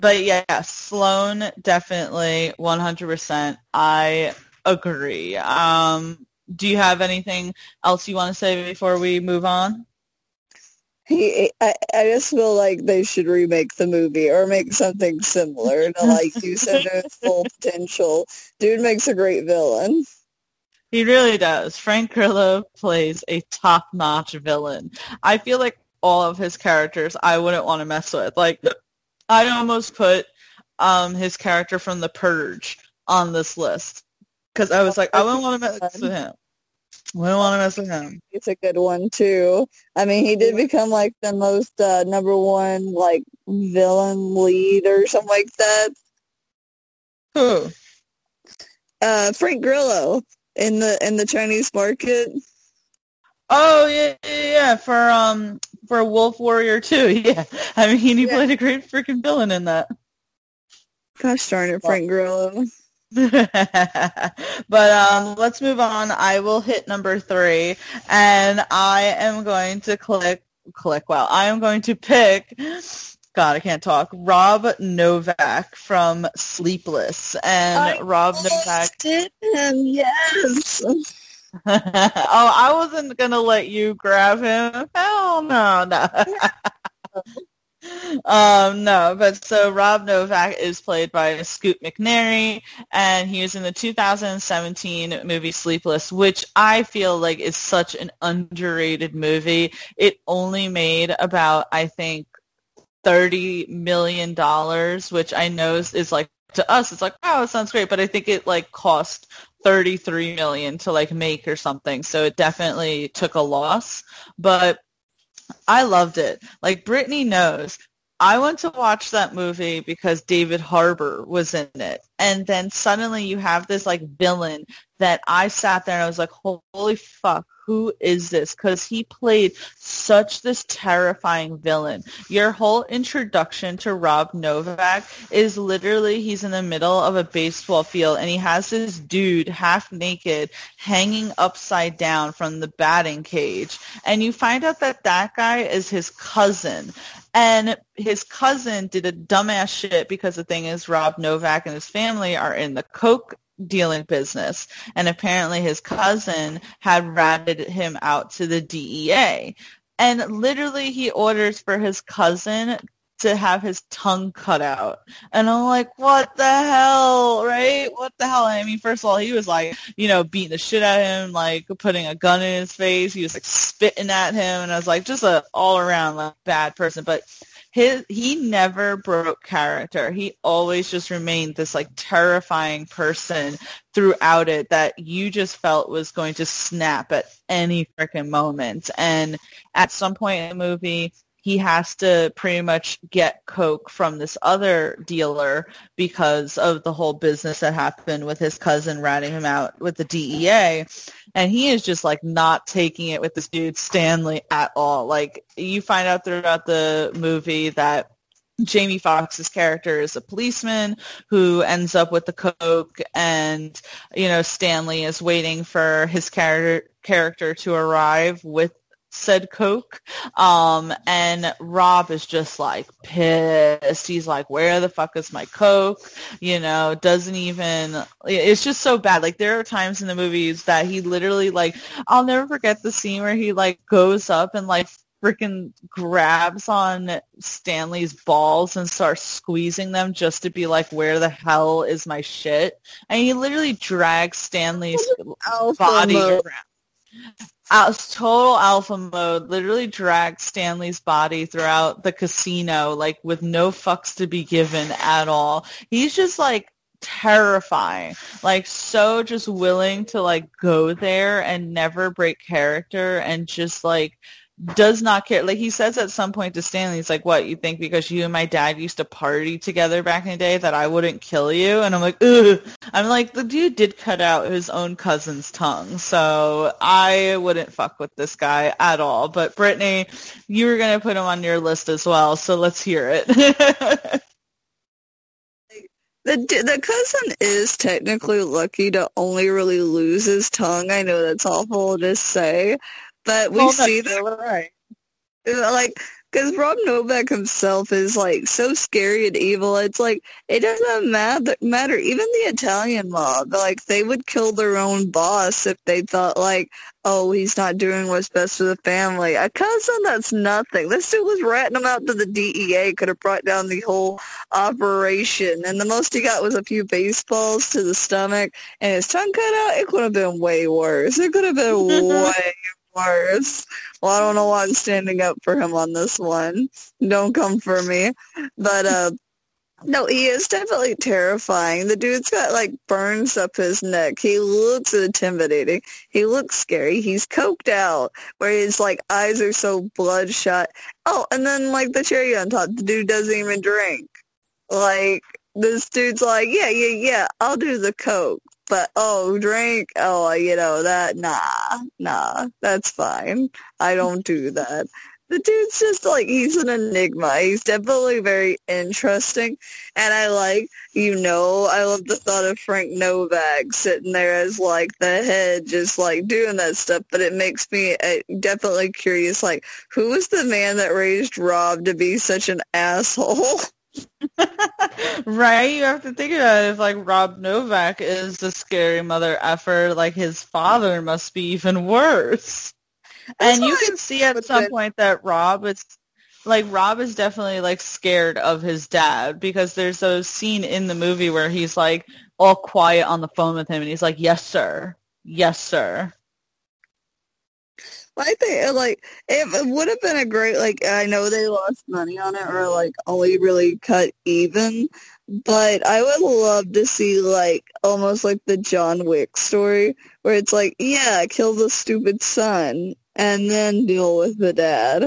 but yeah, Sloan definitely 100%. I agree. Um, do you have anything else you want to say before we move on? He, I, I just feel like they should remake the movie or make something similar to like use it to its full potential. Dude makes a great villain. He really does. Frank Grillo plays a top-notch villain. I feel like all of his characters I wouldn't want to mess with. Like I'd almost put um, his character from The Purge on this list because I was like, I wouldn't want to mess with him. I wouldn't want to mess with him. It's a good one too. I mean, he did become like the most uh, number one like villain lead or something like that. Who? Uh, Frank Grillo in the in the Chinese market. Oh yeah, yeah, yeah, for um for a Wolf Warrior 2. *laughs* Yeah, I mean he yeah. played a great freaking villain in that. Gosh darn it, Frank Grillo. *laughs* but um, let's move on. I will hit number three, and I am going to click click. Well, I am going to pick. God, I can't talk. Rob Novak from Sleepless, and I Rob Novak. Him, yes. Oh, I wasn't gonna let you grab him. Hell no, no. *laughs* um, no, but so Rob Novak is played by Scoot McNairy, and he was in the 2017 movie Sleepless, which I feel like is such an underrated movie. It only made about, I think, thirty million dollars, which I know is, like to us, it's like, oh, it sounds great, but I think it like cost 33 million to like make or something. So it definitely took a loss, but I loved it. Like Brittany knows I went to watch that movie because David Harbour was in it. And then suddenly you have this like villain that I sat there and I was like, holy fuck, who is this? Because he played such this terrifying villain. Your whole introduction to Rob Novak is literally he's in the middle of a baseball field and he has this dude half naked hanging upside down from the batting cage. And you find out that that guy is his cousin. And his cousin did a dumbass shit because the thing is Rob Novak and his family are in the coke dealing business. And apparently his cousin had ratted him out to the DEA. And literally he orders for his cousin to have his tongue cut out. And I'm like, what the hell, right? What the hell? I mean, first of all, he was like, you know, beating the shit out of him, like putting a gun in his face. He was like spitting at him. And I was like, just a all around like bad person. But his he never broke character. He always just remained this like terrifying person throughout it that you just felt was going to snap at any freaking moment. And at some point in the movie, he has to pretty much get coke from this other dealer because of the whole business that happened with his cousin ratting him out with the DEA and he is just like not taking it with this dude Stanley at all. Like you find out throughout the movie that Jamie Foxx's character is a policeman who ends up with the coke and you know Stanley is waiting for his character character to arrive with said coke um and rob is just like pissed he's like where the fuck is my coke you know doesn't even it's just so bad like there are times in the movies that he literally like i'll never forget the scene where he like goes up and like freaking grabs on Stanley's balls and starts squeezing them just to be like, where the hell is my shit? And he literally drags Stanley's body around. Total alpha mode, literally drags Stanley's body throughout the casino, like with no fucks to be given at all. He's just like terrifying. Like so just willing to like go there and never break character and just like does not care. Like he says at some point to Stanley, he's like, "What you think because you and my dad used to party together back in the day that I wouldn't kill you?" And I'm like, Ugh. I'm like, the dude did cut out his own cousin's tongue, so I wouldn't fuck with this guy at all. But Brittany, you were gonna put him on your list as well, so let's hear it. *laughs* the the cousin is technically lucky to only really lose his tongue. I know that's awful to say, but we see that right. like because Rob Novak himself is like so scary and evil. It's like it doesn't matter. Matter even the Italian mob, like they would kill their own boss if they thought like, oh, he's not doing what's best for the family. A cousin, that's nothing. This dude was ratting him out to the DEA. Could have brought down the whole operation, and the most he got was a few baseballs to the stomach and his tongue cut out. It could have been way worse. It could have been *laughs* way Mars. Well, I don't know why I'm standing up for him on this one. Don't come for me. But uh no, he is definitely terrifying. The dude's got like burns up his neck. He looks intimidating. He looks scary. He's coked out where his like eyes are so bloodshot. Oh, and then like the cherry on top, the dude doesn't even drink. Like this dude's like, yeah, yeah, yeah, I'll do the coke. But oh, drink, oh, you know that, nah, nah, that's fine. I don't do that. The dude's just like he's an enigma. He's definitely very interesting, and I like, you know, I love the thought of Frank Novak sitting there as like the head, just like doing that stuff. But it makes me uh, definitely curious, like who was the man that raised Rob to be such an asshole? *laughs* right? You have to think about it. If like Rob Novak is the scary mother effer, like his father must be even worse. That's and you can see at some point that Rob is like Rob is definitely like scared of his dad because there's a scene in the movie where he's like all quiet on the phone with him and he's like, "Yes, sir. Yes, sir." I think uh, like it, it would have been a great like I know they lost money on it or like only really cut even, but I would love to see like almost like the John Wick story where it's like yeah kill the stupid son and then deal with the dad.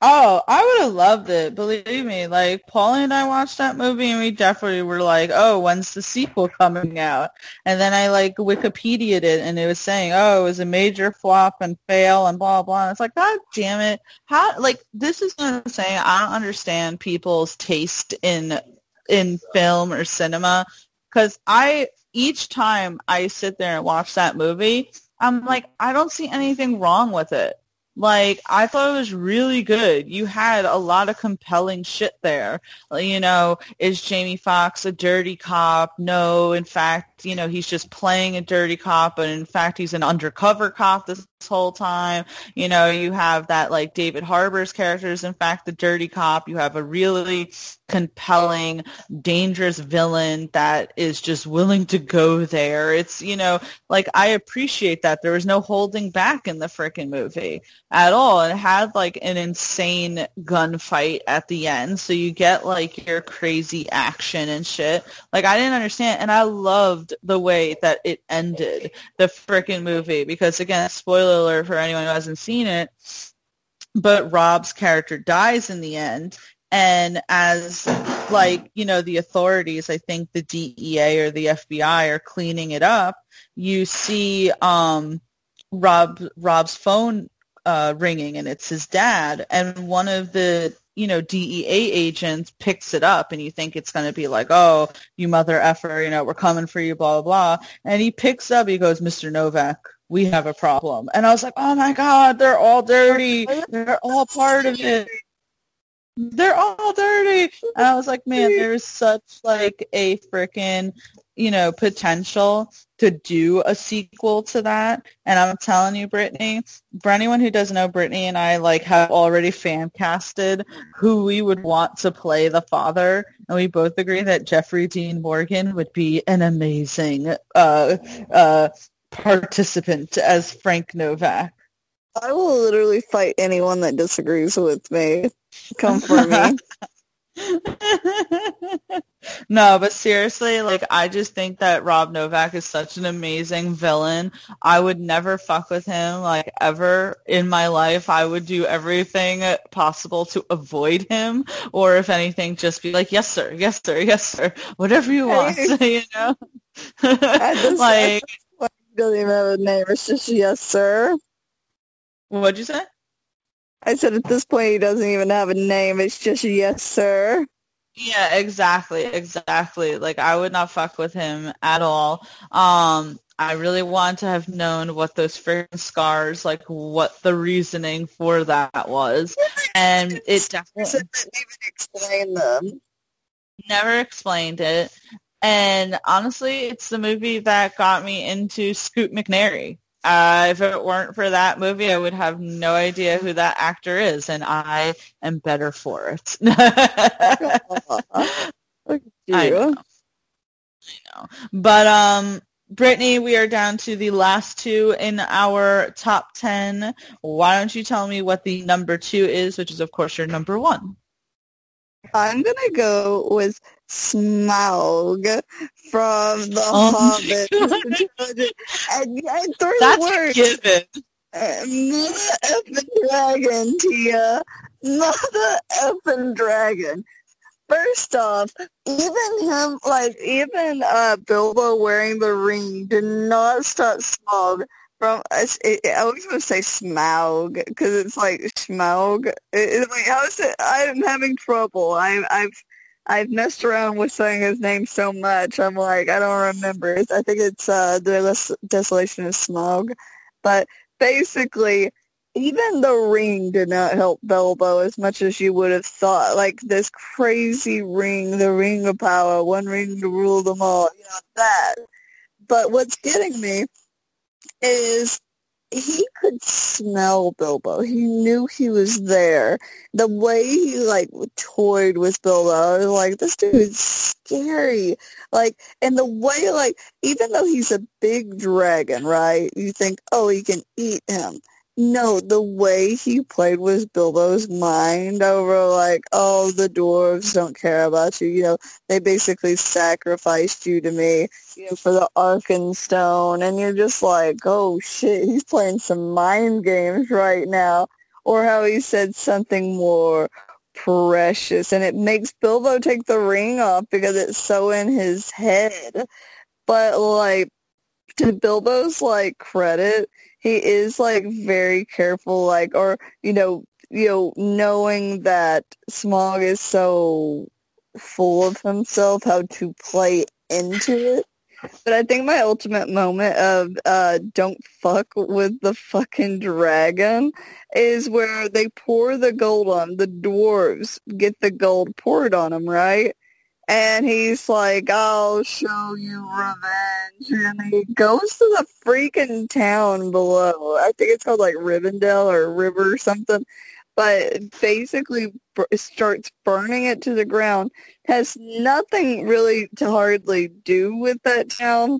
Oh, I would have loved it. Believe me, like Paulie and I watched that movie and we definitely were like, "Oh, when's the sequel coming out?" And then I like Wikipedia'd it and it was saying, "Oh, it was a major flop and fail and blah blah." And it's like, God damn it! How like this is what I'm saying. I don't understand people's taste in in film or cinema because I each time I sit there and watch that movie, I'm like, I don't see anything wrong with it. Like, I thought it was really good. You had a lot of compelling shit there. You know, is Jamie Foxx a dirty cop? No, in fact, you know, he's just playing a dirty cop, but in fact, he's an undercover cop this whole time. You know, you have that, like, David Harbour's character is, in fact, the dirty cop. You have a really compelling, dangerous villain that is just willing to go there. It's, you know, like I appreciate that. There was no holding back in the freaking movie at all. It had like an insane gunfight at the end. So you get like your crazy action and shit. Like I didn't understand. And I loved the way that it ended the freaking movie because again, spoiler alert for anyone who hasn't seen it, but Rob's character dies in the end and as like, you know, the authorities, I think the DEA or the FBI are cleaning it up, you see um, Rob Rob's phone uh, ringing and it's his dad. And one of the you know, DEA agents picks it up and you think it's going to be like, oh, you mother effer, you know, we're coming for you, blah, blah, blah. And he picks up, he goes, Mr. Novak, we have a problem. And I was like, oh my God, they're all dirty. They're all part of it. They're all dirty. And I was like, man, there's such like a freaking, you know, potential to do a sequel to that. And I'm telling you, Brittany, for anyone who doesn't know, Brittany and I like have already fan casted who we would want to play the father. And we both agree that Jeffrey Dean Morgan would be an amazing uh, uh, participant as Frank Novak. I will literally fight anyone that disagrees with me. Come for me. *laughs* no, but seriously, like I just think that Rob Novak is such an amazing villain. I would never fuck with him like ever in my life. I would do everything possible to avoid him or if anything just be like, "Yes sir. Yes sir. Yes sir. Whatever you want." *laughs* you know? *laughs* like doesn't even have a name. It's just yes, sir. What'd you say? I said at this point he doesn't even have a name. It's just yes, sir. Yeah, exactly, exactly. Like I would not fuck with him at all. Um, I really want to have known what those freaking scars, like what the reasoning for that was, and it definitely didn't even explain them. Never explained it. And honestly, it's the movie that got me into Scoot McNairy. Uh, if it weren't for that movie, I would have no idea who that actor is, and I am better for it. *laughs* I know. I know. But um, Brittany, we are down to the last two in our top ten. Why don't you tell me what the number two is, which is of course your number one? I'm gonna go with Smaug from the oh Hobbit. and, and three That's words. given. Uh, mother effing dragon, Tia. Mother effing dragon. First off, even him, like, even uh, Bilbo wearing the ring did not stop Smaug from, it, I always want to say Smaug, because it's like Smaug. It, like, how is it? I'm having trouble. I, I've I've messed around with saying his name so much. I'm like, I don't remember. I think it's uh, the Desolation of Smaug. But basically, even the ring did not help Bilbo as much as you would have thought. Like this crazy ring, the ring of power, one ring to rule them all, you know, that. But what's getting me is he could smell Bilbo. He knew he was there. The way he like toyed with Bilbo, I was like, this dude's scary. Like, and the way like, even though he's a big dragon, right? You think, oh, he can eat him. No, the way he played with Bilbo's mind over like, oh, the dwarves don't care about you. You know, they basically sacrificed you to me, you know, for the Arkenstone. And you're just like, oh shit, he's playing some mind games right now. Or how he said something more precious. And it makes Bilbo take the ring off because it's so in his head. But like, to Bilbo's like credit, he is like very careful, like or you know, you know, knowing that Smaug is so full of himself, how to play into it. But I think my ultimate moment of uh, don't fuck with the fucking dragon is where they pour the gold on the dwarves, get the gold poured on them, right? And he's like, I'll show you revenge. And he goes to the freaking town below. I think it's called like Rivendell or River or something. But basically starts burning it to the ground. Has nothing really to hardly do with that town.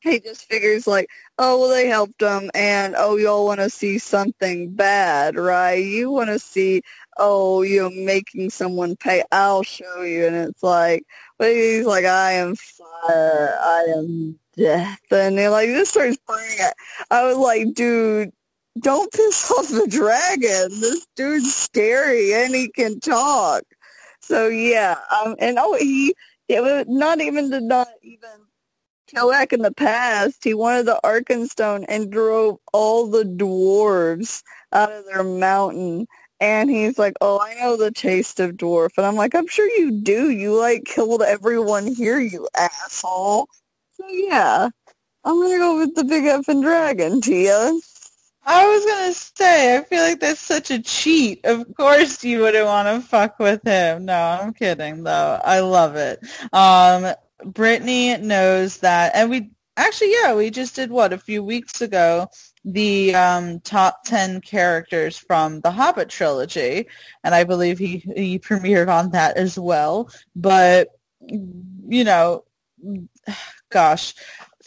He just figures like, oh, well, they helped him. And, oh, y'all want to see something bad, right? You want to see oh, you're making someone pay. I'll show you. And it's like, but he's like, I am fire. I am death. And he like, this starts playing it. I was like, dude, don't piss *laughs* off the dragon. This dude's scary and he can talk. So yeah, um, and oh, he, it was not even to not even back in the past. He wanted the Arkenstone and drove all the dwarves out of their mountain And he's like, oh, I know the taste of dwarf. And I'm like, I'm sure you do. You, like, killed everyone here, you asshole. So, yeah, I'm going to go with the big effing dragon, Tia. I was gonna say, I feel like that's such a cheat. Of course you wouldn't want to fuck with him. No, I'm kidding though. I love it. Um, Brittany knows that, and we actually, yeah, we just did what a few weeks ago the um, top 10 characters from the Hobbit trilogy, and I believe he, he premiered on that as well. But, you know, gosh,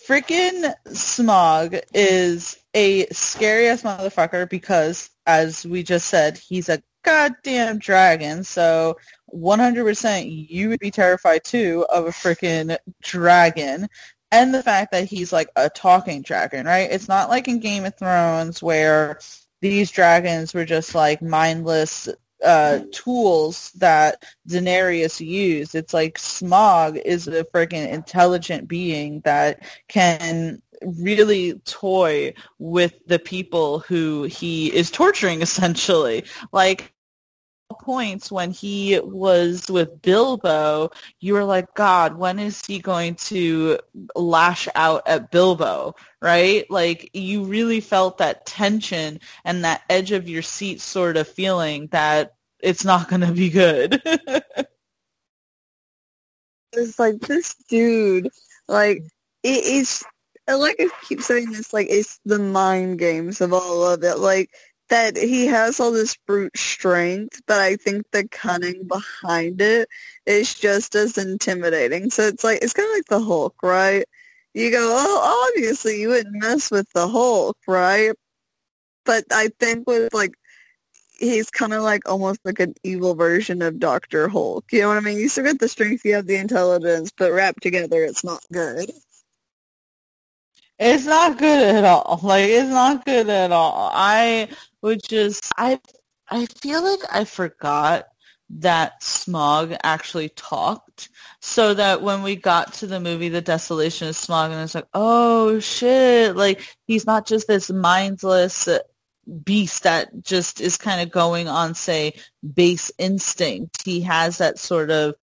freaking Smaug is a scary ass motherfucker because, as we just said, he's a goddamn dragon. So 100% you would be terrified too of a freaking dragon and the fact that he's like a talking dragon, right? It's not like in Game of Thrones where these dragons were just like mindless uh, tools that Daenerys used. It's like Smaug is a freaking intelligent being that can really toy with the people who he is torturing *laughs* essentially. Like points when he was with Bilbo, you were like, God, when is he going to lash out at Bilbo? Right? Like you really felt that tension and that edge of your seat sort of feeling that it's not *laughs* going to be good. *laughs* it's like this dude, like it is. Like I keep saying this, like it's the mind games of all of it. Like that he has all this brute strength, but I think the cunning behind it is just as intimidating. So it's like it's kind of like the Hulk, right? You go, oh, obviously you wouldn't mess with the Hulk, right? But I think with like he's kind of like almost like an evil version of Doctor Hulk. You know what I mean? You still get the strength, you have the intelligence, but wrapped together, it's not good. It's not good at all. Like it's not good at all. I would just I I feel like I forgot that Smaug actually talked so that when we got to the movie The Desolation of Smaug and it's like, oh shit, like he's not just this mindless beast that just is kind of going on say base instinct. He has that sort of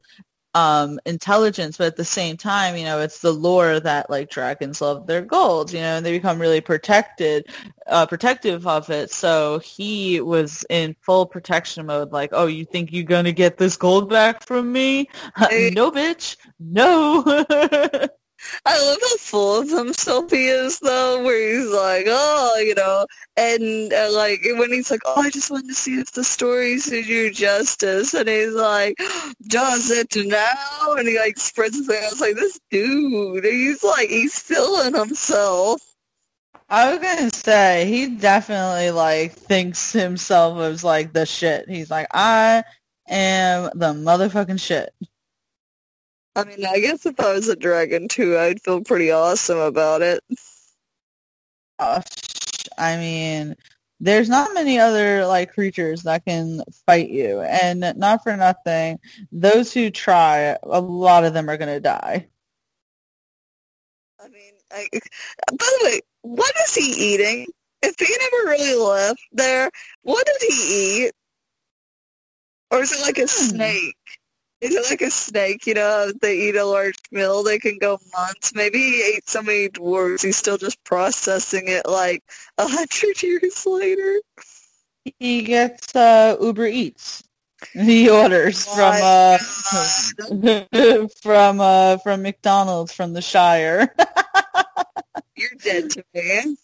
um intelligence but at the same time you know it's the lore that like dragons love their gold you know and they become really protected uh protective of it. So he was in full protection mode like oh you think you're gonna get this gold back from me? *laughs* No bitch. No *laughs* I love how full of himself he is, though, where he's like, oh, you know, and uh, like when he's like, oh, I just wanted to see if the stories did you justice, and he's like, does it now? And he like spreads his hands like this dude. He's like, he's feeling himself. I was gonna say he definitely like thinks himself as like the shit. He's like, I am the motherfucking shit. I mean, I guess if I was a dragon too, I'd feel pretty awesome about it. Uh, I mean, there's not many other like creatures that can fight you, and not for nothing, those who try, a lot of them are gonna die. I mean, I, by the way, what is he eating? If he never really left there, what did he eat? Or is it like a hmm. snake? Is it like a snake, you know, they eat a large meal, they can go months. Maybe he ate so many dwarves, he's still just processing it like a hundred *laughs* years later. He gets uh, Uber Eats. He orders oh from uh, *laughs* from uh, from McDonald's from the Shire. *laughs* You're dead to me.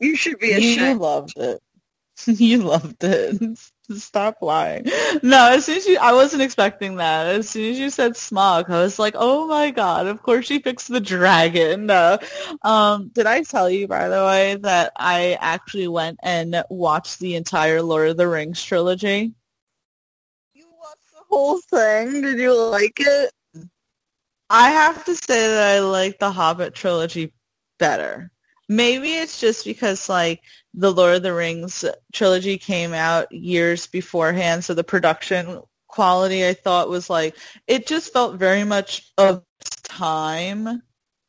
You should be ashamed. You loved it. You loved it. Stop lying. No, as soon as you, I wasn't expecting that. As soon as you said Smaug, I was like, oh my god, of course she fixed the dragon. No. Um, did I tell you, by the way, that I actually went and watched the entire Lord of the Rings trilogy? You watched the whole thing? Did you like it? I have to say that I like the Hobbit trilogy better. Maybe it's just because, like, the Lord of the Rings trilogy came out years beforehand, so the production quality I thought was like it just felt very much of time,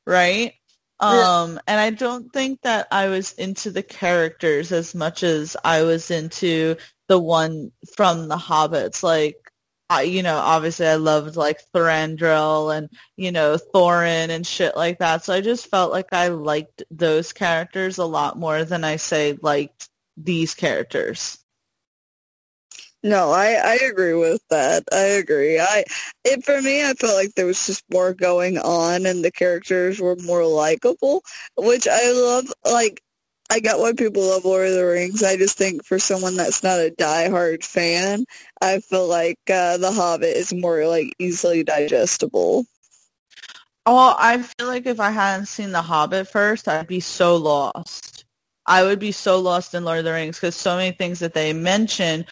right? Yeah. Um and I don't think that I was into the characters as much as I was into the one from the Hobbits. Like, I, you know, obviously I loved like Thranduil and, you know, Thorin and shit like that. So I just felt like I liked those characters a lot more than I say liked these characters. No, I, I agree with that. I agree. I it for me I felt like there was just more going on and the characters were more likable, which I love like I get why people love Lord of the Rings. I just think for someone that's not a diehard fan, I feel like uh, The Hobbit is more like easily digestible. Oh, I feel like if I hadn't seen The Hobbit first, I'd be so lost. I would be so lost in Lord of the Rings because so many things that they mention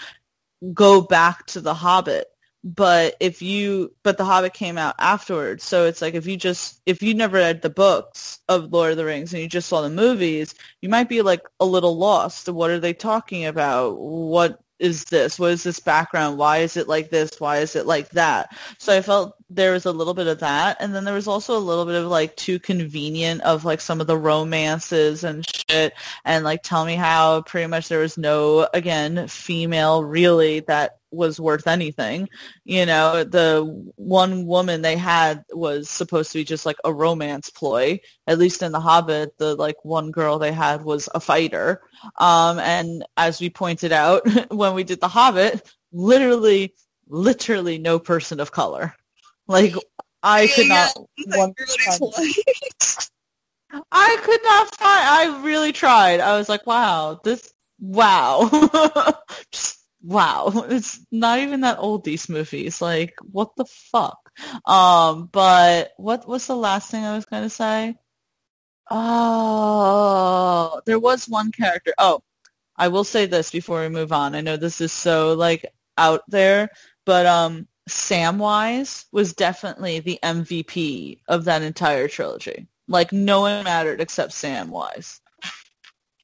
go back to The Hobbit. But if you, but The Hobbit came out afterwards, so it's like if you just, if you never read the books of Lord of the Rings and you just saw the movies, you might be like a little lost. What are they talking about? What is this? What is this background? Why is it like this? Why is it like that? So I felt there was a little bit of that. And then there was also a little bit of like too convenient of like some of the romances and shit. And like tell me how pretty much there was no, again, female really that was worth anything. You know, the one woman they had was supposed to be just like a romance ploy. At least in The Hobbit, the like one girl they had was a fighter. Um, and as we pointed out *laughs* when we did The Hobbit, literally, literally no person of color. Like I could not. One, *laughs* I could not find. I really tried. I was like, wow, this, wow, *laughs* just wow. *laughs* It's not even that old. These movies, like, what the fuck? Um, but what was the last thing I was gonna say? Oh, there was one character. Oh, I will say this before we move on. I know this is so like out there, but um, Samwise was definitely the MVP of that entire trilogy. Like no one mattered except Samwise.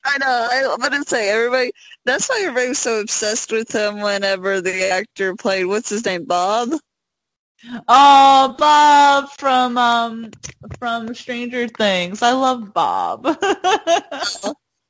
I know. I was to say everybody. That's why everybody was so obsessed with him. Whenever the actor played, what's his name, Bob? Oh, Bob from um from Stranger Things. I love Bob. *laughs*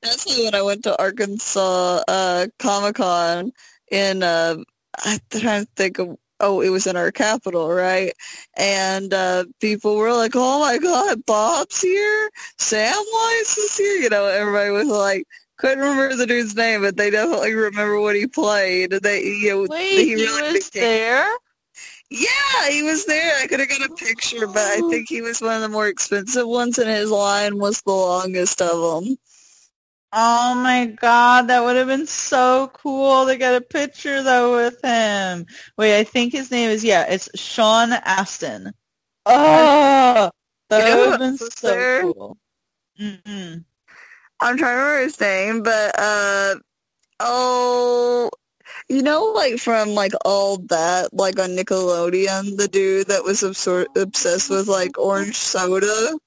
That's why when I went to Arkansas uh, Comic Con in uh, I'm trying to think of oh, it was in our capital, right? And uh, people were like, oh my God, Bob's here? Samwise is here? You know, everybody was like, couldn't remember the dude's name, but they definitely remember what he played. They, you know, Wait, he, really was became, there? Yeah, he was there. I could have got a picture, but I think he was one of the more expensive ones, and his line was the longest of them. Oh my god, that would have been so cool to get a picture though with him. Wait, I think his name is yeah, it's Sean Astin. Oh, that would have been so cool. Mm-mm. I'm trying to remember his name, but uh, oh, you know, like from like all that, like on Nickelodeon, the dude that was absor- obsessed with like orange soda.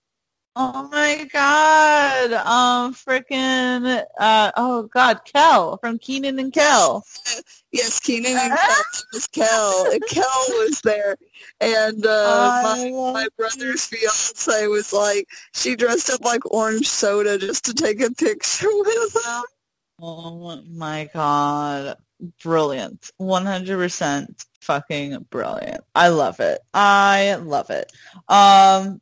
Oh my god. Um freaking uh oh god, Kel from Kenan and Kel. *laughs* Yes, Kenan and *laughs* Kel was Kel. And Kel was there. And uh my, my brother's fiance was like she dressed up like orange soda just to take a picture *laughs* with him. Oh my god. Brilliant. 100% fucking brilliant. I love it. I love it. Um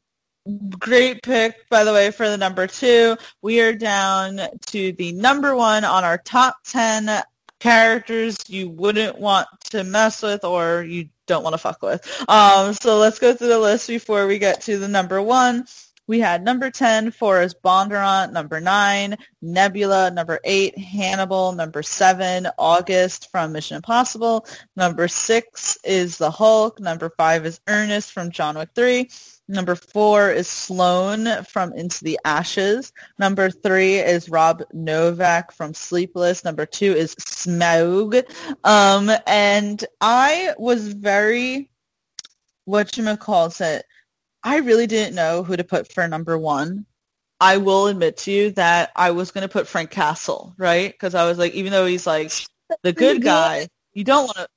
Great pick, by the way, for the number two. We are down to the number one on our top 10 characters you wouldn't want to mess with or you don't want to fuck with. Um, so let's go through the list before we get to the number one. We had number 10, Forrest Bondurant, number 9, Nebula, number 8, Hannibal, number 7, August from Mission Impossible, number 6 is The Hulk, number 5 is Ernest from John Wick 3, Number four is Sloan from Into the Ashes. Number three is Rob Novak from Sleepless. Number two is Smaug. Um, and I was very, what you calls it, I really didn't know who to put for number one. I will admit to you that I was going to put Frank Castle, right? Because I was like, even though he's like the good guy, you don't want to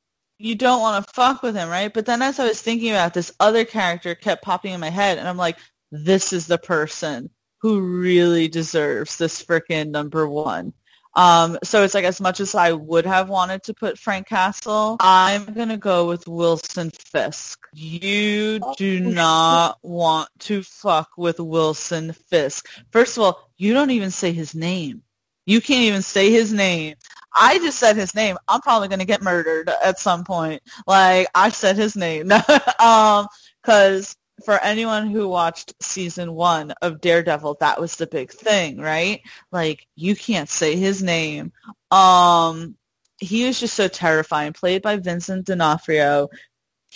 you don't want to fuck with him, right? But then as I was thinking about this other character kept popping in my head and I'm like, this is the person who really deserves this freaking number one. Um, so it's like as much as I would have wanted to put Frank Castle, I'm gonna go with Wilson Fisk. You do not want to fuck with Wilson Fisk. First of all, you don't even say his name. You can't even say his name. I just said his name. I'm probably gonna get murdered at some point. Like I said his name. *laughs* um, cause for anyone who watched season one of Daredevil, that was the big thing, right? Like you can't say his name. Um, he was just so terrifying. Played by Vincent D'Onofrio.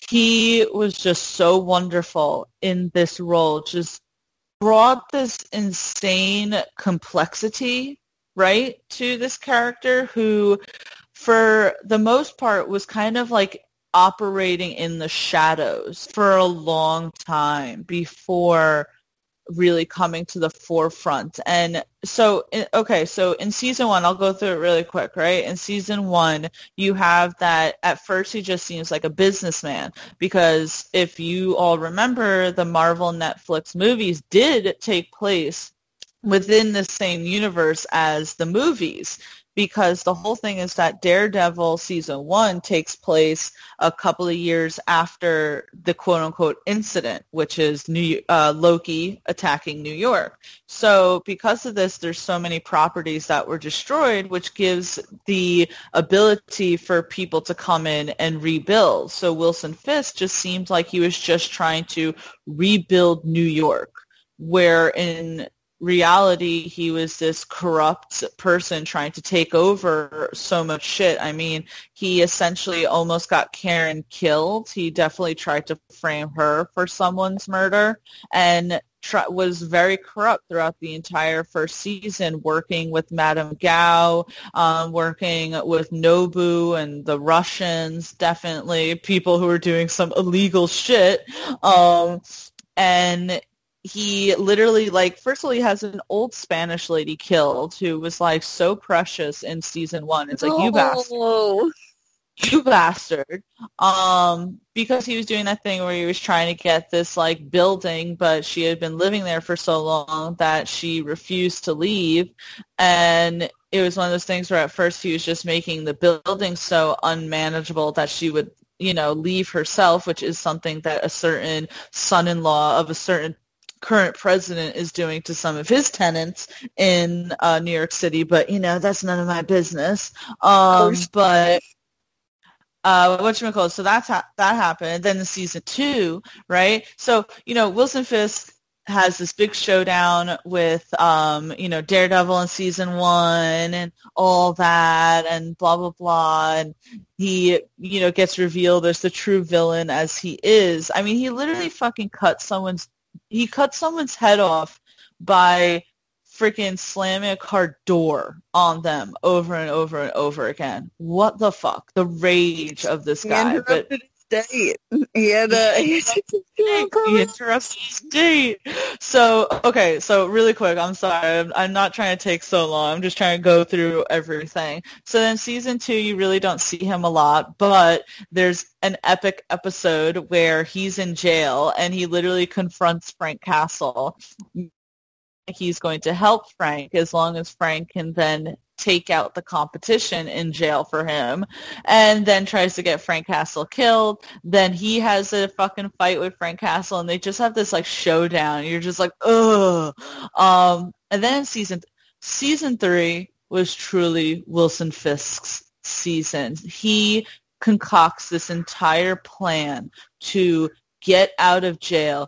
He was just so wonderful in this role. Just brought this insane complexity, right, to this character who, for the most part, was kind of like operating in the shadows for a long time before really coming to the forefront. And so, okay, so in season one, I'll go through it really quick, right? In season one, you have that at first he just seems like a businessman because if you all remember, the Marvel Netflix movies did take place within the same universe as the movies because the whole thing is that Daredevil season one takes place a couple of years after the quote unquote incident, which is New uh, Loki attacking New York. So because of this, there's so many properties that were destroyed, which gives the ability for people to come in and rebuild. So Wilson Fisk just seemed like he was just trying to rebuild New York where in reality he was this corrupt person trying to take over so much shit. I mean, he essentially almost got Karen killed. He definitely tried to frame her for someone's murder and try, was very corrupt throughout the entire first season, working with Madame Gao, um, working with Nobu and the Russians, definitely people who were doing some illegal shit. Um, and he literally like first of all he has an old Spanish lady killed who was like so precious in season one. It's like oh. you bastard. You bastard. Um, because he was doing that thing where he was trying to get this like building, but she had been living there for so long that she refused to leave. And it was one of those things where at first he was just making the building so unmanageable that she would you know, leave herself, which is something that a certain son-in-law of a certain current president is doing to some of his tenants in uh, New York City, but you know that's none of my business. Um, but uh, what you call so that's ha- that happened. And then the season two, right? So you know Wilson Fisk has this big showdown with um, you know Daredevil in season one and all that and blah blah blah and he you know gets revealed as the true villain as he is. I mean he literally fucking cut someone's he cut someone's head off by freaking slamming a car door on them over and over and over again. What the fuck? The rage of this guy. He interrupted but, date. He had a he, he interrupted his date. So okay, so really quick, I'm sorry, I'm, I'm not trying to take so long. I'm just trying to go through everything. So then season two, you really don't see him a lot, but there's an epic episode where he's in jail and he literally confronts Frank Castle he's going to help Frank as long as Frank can then take out the competition in jail for him and then tries to get Frank Castle killed. Then he has a fucking fight with Frank Castle and they just have this like showdown. You're just like, ugh. Um, and then season, season three was truly Wilson Fisk's season. He concocts this entire plan to get out of jail,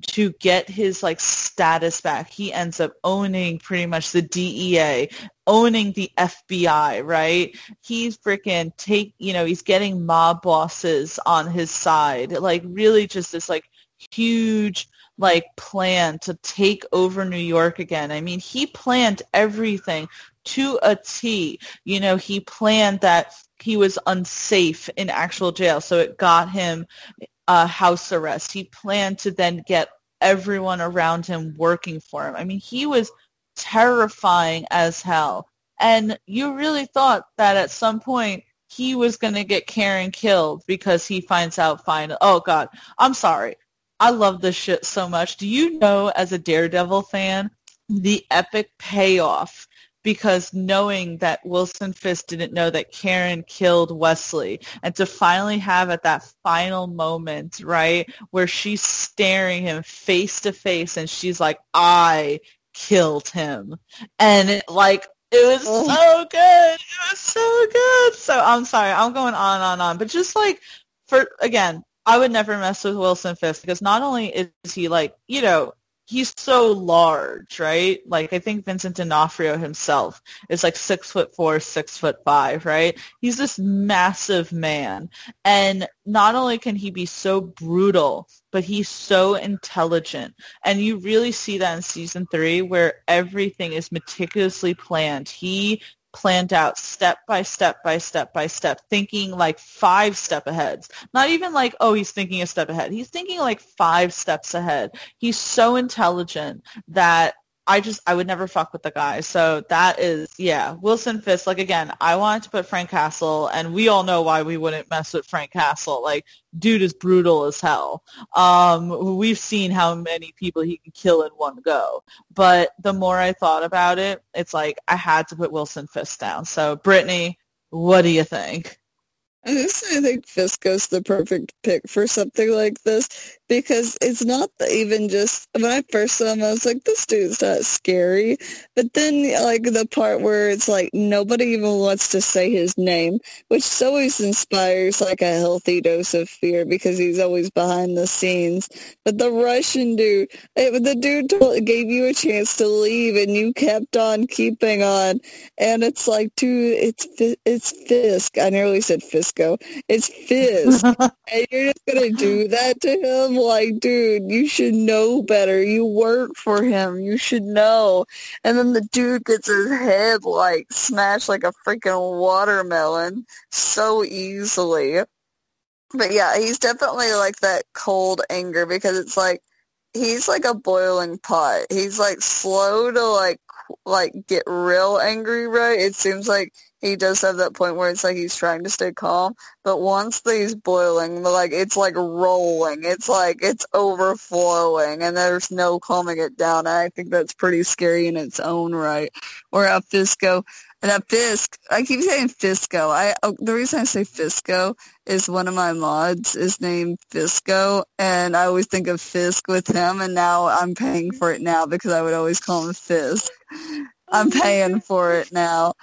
to get his like status back. He ends up owning pretty much the DEA, owning the FBI, right? He's freaking take, you know, he's getting mob bosses on his side. Like really just this like huge like plan to take over New York again. I mean, he planned everything to a T. You know, he planned that he was unsafe in actual jail, so it got him uh, house arrest. He planned to then get everyone around him working for him. I mean, he was terrifying as hell. And you really thought that at some point he was going to get Karen killed because he finds out finally. Oh, God. I'm sorry. I love this shit so much. Do you know, as a Daredevil fan, the epic payoff because knowing that Wilson Fisk didn't know that Karen killed Wesley and to finally have at that final moment, right, where she's staring him face to face and she's like, I killed him. And it, like, it was so good. It was so good. So I'm sorry. I'm going on and on and on. But just like for again, I would never mess with Wilson Fisk because not only is he like, you know, he's so large, right? Like I think Vincent D'Onofrio himself is like six foot four, six foot five, right? He's this massive man. And not only can he be so brutal, but he's so intelligent. And you really see that in season three where everything is meticulously planned. He planned out step by step by step by step, thinking like five step ahead. Not even like, oh, he's thinking a step ahead. He's thinking like five steps ahead. He's so intelligent that I just I would never fuck with the guy. So that is yeah, Wilson Fisk. Like again, I wanted to put Frank Castle, and we all know why we wouldn't mess with Frank Castle. Like dude is brutal as hell. Um, we've seen how many people he can kill in one go. But the more I thought about it, it's like I had to put Wilson Fisk down. So Brittany, what do you think? I think Fisko's the perfect pick for something like this because it's not even just when I first saw him I was like this dude's not scary but then like the part where it's like nobody even wants to say his name which always inspires like a healthy dose of fear because he's always behind the scenes but the Russian dude eh, it, the dude told, gave you a chance to leave and you kept on keeping on and it's like dude it's it's Fisk I nearly said Fisco. it's Fizz. *laughs* and you're just going to do that to him? Like, dude, you should know better. You work for him. You should know. And then the dude gets his head, like, smashed like a freaking watermelon so easily. But yeah, he's definitely like that cold anger because it's like, he's like a boiling pot. He's like slow to like like get real angry, right? It seems like he does have that point where it's like he's trying to stay calm, but once he's boiling, like it's like rolling. It's like it's overflowing, and there's no calming it down. I think that's pretty scary in its own right. A Fisco, and a Fisk. I keep saying Fisco. I oh, the reason I say Fisco is one of my mods is named Fisco, and I always think of Fisk with him, and now I'm paying for it now because I would always call him Fisk. I'm paying for it now.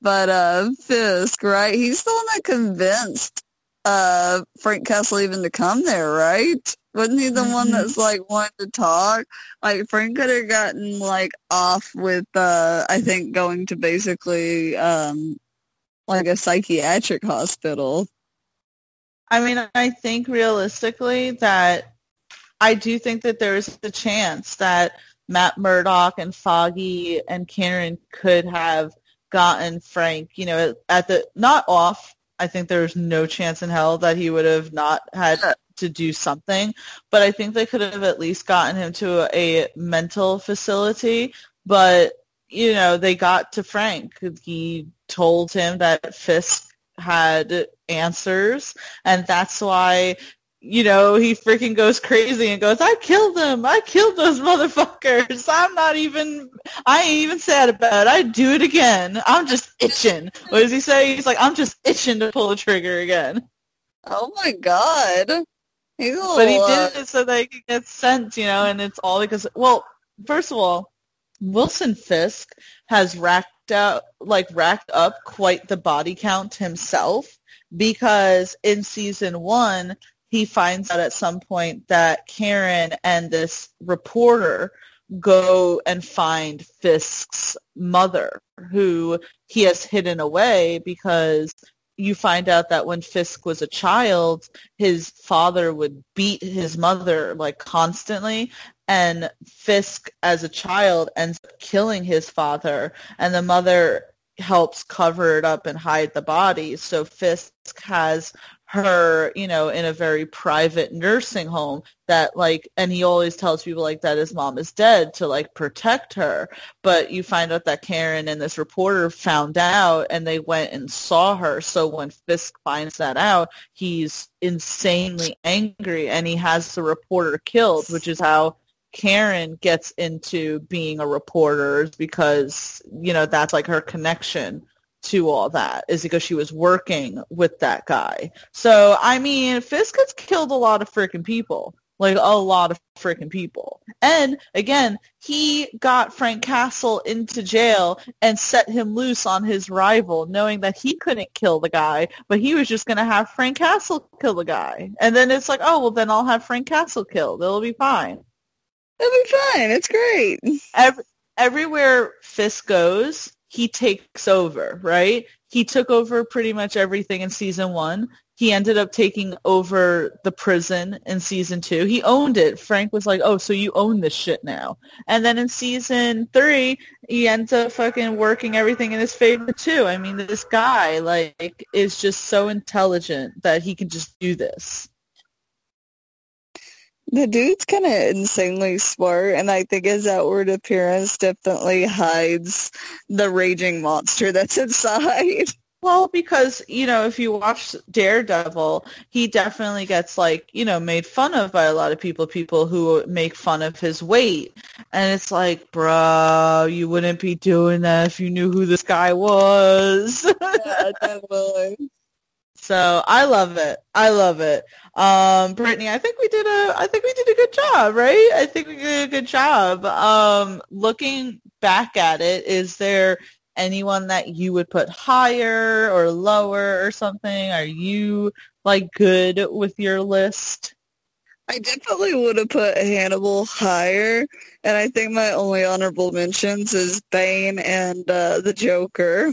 But uh Fisk, right? He's the one that convinced uh Frank Castle even to come there, right? Wasn't he the mm-hmm. one that's like wanted to talk? Like Frank could have gotten like off with uh I think going to basically um like a psychiatric hospital. I mean, I think realistically that I do think that there is a chance that Matt Murdock and Foggy and Karen could have gotten Frank, you know, at the not off. I think there's no chance in hell that he would have not had to do something, but I think they could have at least gotten him to a mental facility. But you know, they got to Frank. He told him that Fisk had answers, and that's why you know, he freaking goes crazy and goes, I killed them. I killed those *laughs* motherfuckers. I'm not even, I ain't even sad about it. I'd do it again. I'm just itching. What does he say? He's like, I'm just itching to pull the trigger again. Oh my god. He's but he did it so that he could get sent, you know, and it's all because, well, first of all, Wilson Fisk has racked out, like racked up quite the body count himself because in season one, he finds out at some point that Karen and this reporter go and find Fisk's mother, who he has hidden away because you find out that when Fisk was a child, his father would beat his mother like constantly. And Fisk, as a child, ends up killing his father, and the mother helps cover it up and hide the body. So Fisk has her, you know, in a very private nursing home that like, and he always tells people like that his mom is dead to like protect her. But you find out that Karen and this reporter found out and they went and saw her. So when Fisk finds that out, he's insanely angry and he has the reporter killed, which is how Karen gets into being a reporter is because, you know, that's like her connection to all that is because she was working with that guy. So, I mean, Fisk has killed a lot of freaking people like a lot of freaking people. And again, he got Frank Castle into jail and set him loose on his rival, knowing that he couldn't kill the guy, but he was just going to have Frank Castle kill the guy. And then it's like, oh, well, then I'll have Frank Castle killed. It'll be fine. It'll be fine. It's great. Every, everywhere Fisk goes, he takes over, right? He took over pretty much everything in season one he ended up taking over the prison in season two. He owned it. Frank was like, "Oh, so you own this shit now?" And then in season three, he ends up fucking working everything in his favor too. I mean, this guy like is just so intelligent that he can just do this. The dude's kind of insanely smart, and I think his outward appearance definitely hides the raging monster that's inside. *laughs* Well, because, you know, if you watch Daredevil, he definitely gets like, you know, made fun of by a lot of people, people who make fun of his weight. And it's like, bro, you wouldn't be doing that if you knew who this guy was. *laughs* yeah. So I love it. I love it. Um, Brittany, I think we did a, I think we did a good job, right? I think we did a good job. Um, looking back at it, is there anyone that you would put higher or lower or something? Are you like good with your list? I definitely would have put Hannibal higher, and I think my only honorable mentions is Bane and uh, the Joker.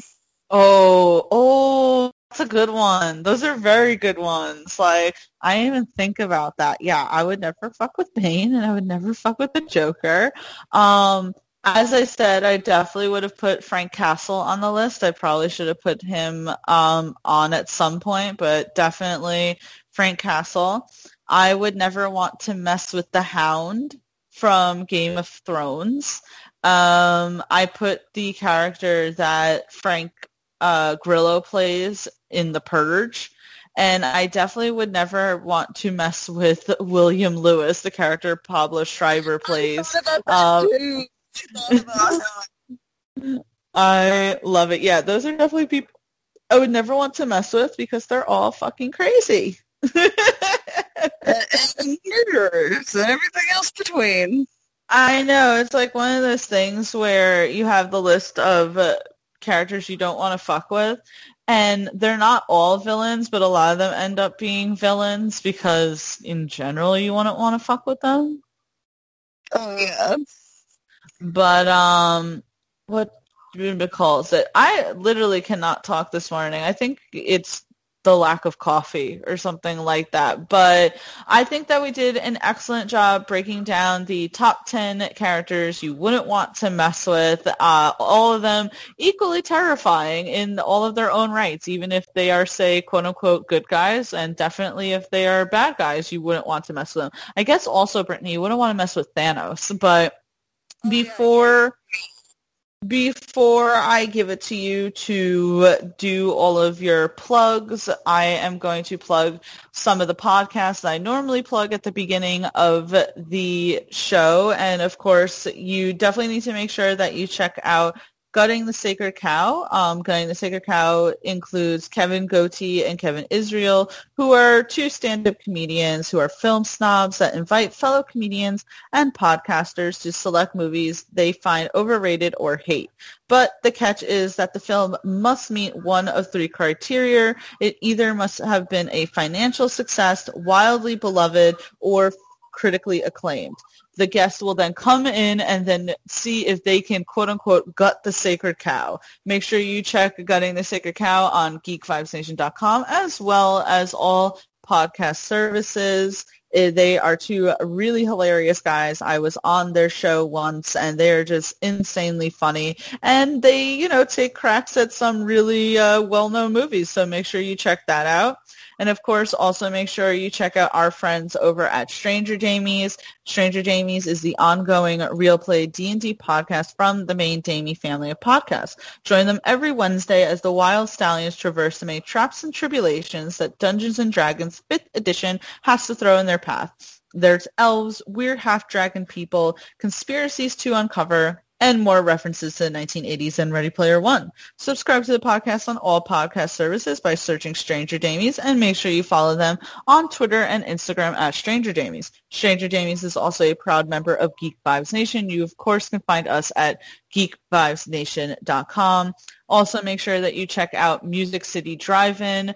Oh, oh, that's a good one. Those are very good ones. Like, I didn't even think about that. Yeah, I would never fuck with Bane, and I would never fuck with the Joker. Um, as I said, I definitely would have put Frank Castle on the list. I probably should have put him um, on at some point, but definitely Frank Castle. I would never want to mess with the Hound from Game of Thrones. Um, I put the character that Frank uh, Grillo plays in The Purge. And I definitely would never want to mess with William Lewis, the character Pablo Schreiber plays. Um, I love it. Yeah, those are definitely people I would never want to mess with because they're all fucking crazy. *laughs* and murderers and everything else between. I know. It's like one of those things where you have the list of uh, characters you don't want to fuck with. And they're not all villains, but a lot of them end up being villains because in general you wouldn't want to fuck with them. Oh, yeah. But um, what calls it? I literally cannot talk this morning. I think it's the lack of coffee or something like that. But I think that we did an excellent job breaking down the top 10 characters you wouldn't want to mess with. Uh, all of them equally terrifying in all of their own rights, even if they are, say, quote unquote, good guys. And definitely if they are bad guys, you wouldn't want to mess with them. I guess also, Brittany, you wouldn't want to mess with Thanos, but before before I give it to you to do all of your plugs, I am going to plug some of the podcasts I normally plug at the beginning of the show. And of course, you definitely need to make sure that you check out Gutting the Sacred Cow. Um, Gutting the Sacred Cow includes Kevin Goatee and Kevin Israel, who are two stand-up comedians who are film snobs that invite fellow comedians and podcasters to select movies they find overrated or hate. But the catch is that the film must meet one of three criteria. It either must have been a financial success, wildly beloved, or critically acclaimed the guests will then come in and then see if they can quote unquote gut the sacred cow. Make sure you check gutting the sacred cow on geekvibesnation.com as well as all podcast services. Eh, they are two really hilarious guys. I was on their show once and they're just insanely funny. And they, you know, take cracks at some really uh, well-known movies. So make sure you check that out. And of course, also make sure you check out our friends over at Stranger Damies. Stranger Damies is the ongoing real play D&D podcast from the main Damie family of podcasts. Join them every Wednesday as the Wild Stallions traverse the many traps and tribulations that Dungeons & Dragons 5th edition has to throw in their path. There's elves, weird half-dragon people, conspiracies to uncover, and more references to the 1980s and Ready Player One. Subscribe to the podcast on all podcast services by searching Stranger Damies and make sure you follow them on Twitter and Instagram at Stranger Damies. Stranger Damies is also a proud member of Geek Vibes Nation. You, of course, can find us at geekvibesnation.com. Also, make sure that you check out Music City Drive-In,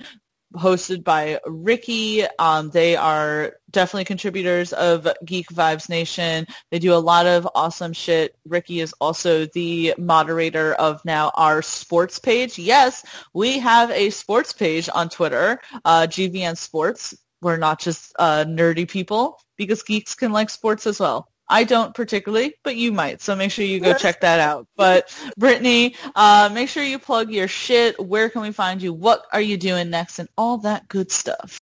hosted by Ricky. Um, they are definitely contributors of Geek Vibes Nation. They do a lot of awesome shit. Ricky is also the moderator of now our sports page. Yes, we have a sports page on Twitter, uh, GVN Sports. We're not just uh, nerdy people because geeks can like sports as well. I don't particularly, but you might. So make sure you go check that out. But Brittany, uh, make sure you plug your shit. Where can we find you? What are you doing next? And all that good stuff.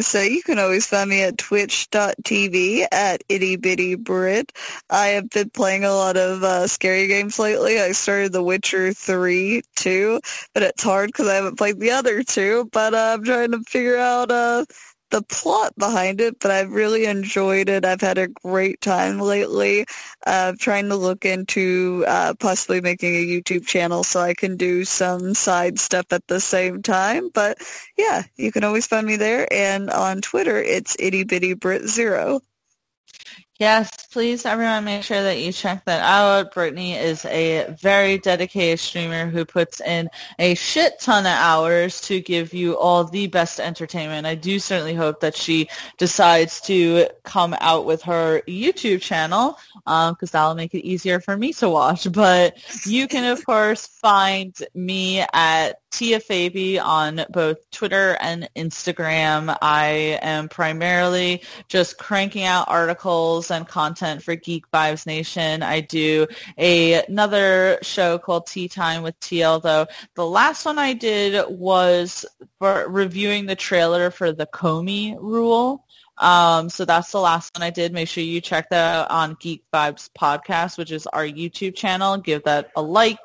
So you can always find me at twitch.tv at itty bitty Brit. I have been playing a lot of uh, scary games lately. I started The Witcher 3 too, but it's hard because I haven't played the other two. But uh, I'm trying to figure out uh, the plot behind it, but I've really enjoyed it. I've had a great time lately. Uh, trying to look into uh, possibly making a YouTube channel so I can do some side stuff at the same time. But yeah, you can always find me there. And on Twitter, it's itty bitty Brit Zero. Yes, please everyone make sure that you check that out. Brittany is a very dedicated streamer who puts in a shit ton of hours to give you all the best entertainment. I do certainly hope that she decides to come out with her YouTube channel because um, that'll make it easier for me to watch. *laughs* But you can, of course, find me at Tia Fabi on both Twitter and Instagram. I am primarily just cranking out articles and content for Geek Vibes Nation. I do a, another show called Tea Time with TL, though. The last one I did was for reviewing the trailer for the Comey rule. Um, so that's the last one I did. Make sure you check that out on Geek Vibes Podcast, which is our YouTube channel. Give that a like,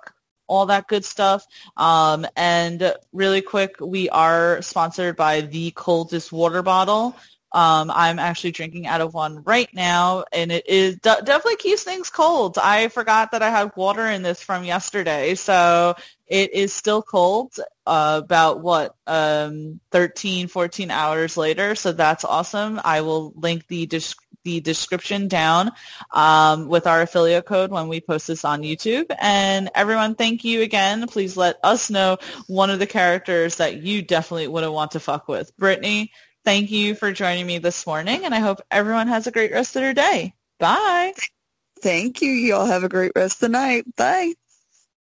all that good stuff. Um, and really quick, we are sponsored by the coldest water bottle. Um, I'm actually drinking out of one right now, and it is de- definitely keeps things cold. I forgot that I had water in this from yesterday, so it is still cold. Uh, about what um, 13, 14 hours later, so that's awesome. I will link the dis- the description down um, with our affiliate code when we post this on YouTube. And everyone, thank you again. Please let us know one of the characters that you definitely wouldn't want to fuck with. Brittany, thank you for joining me this morning, and I hope everyone has a great rest of their day. Bye. Thank you. You all have a great rest of the night. Bye.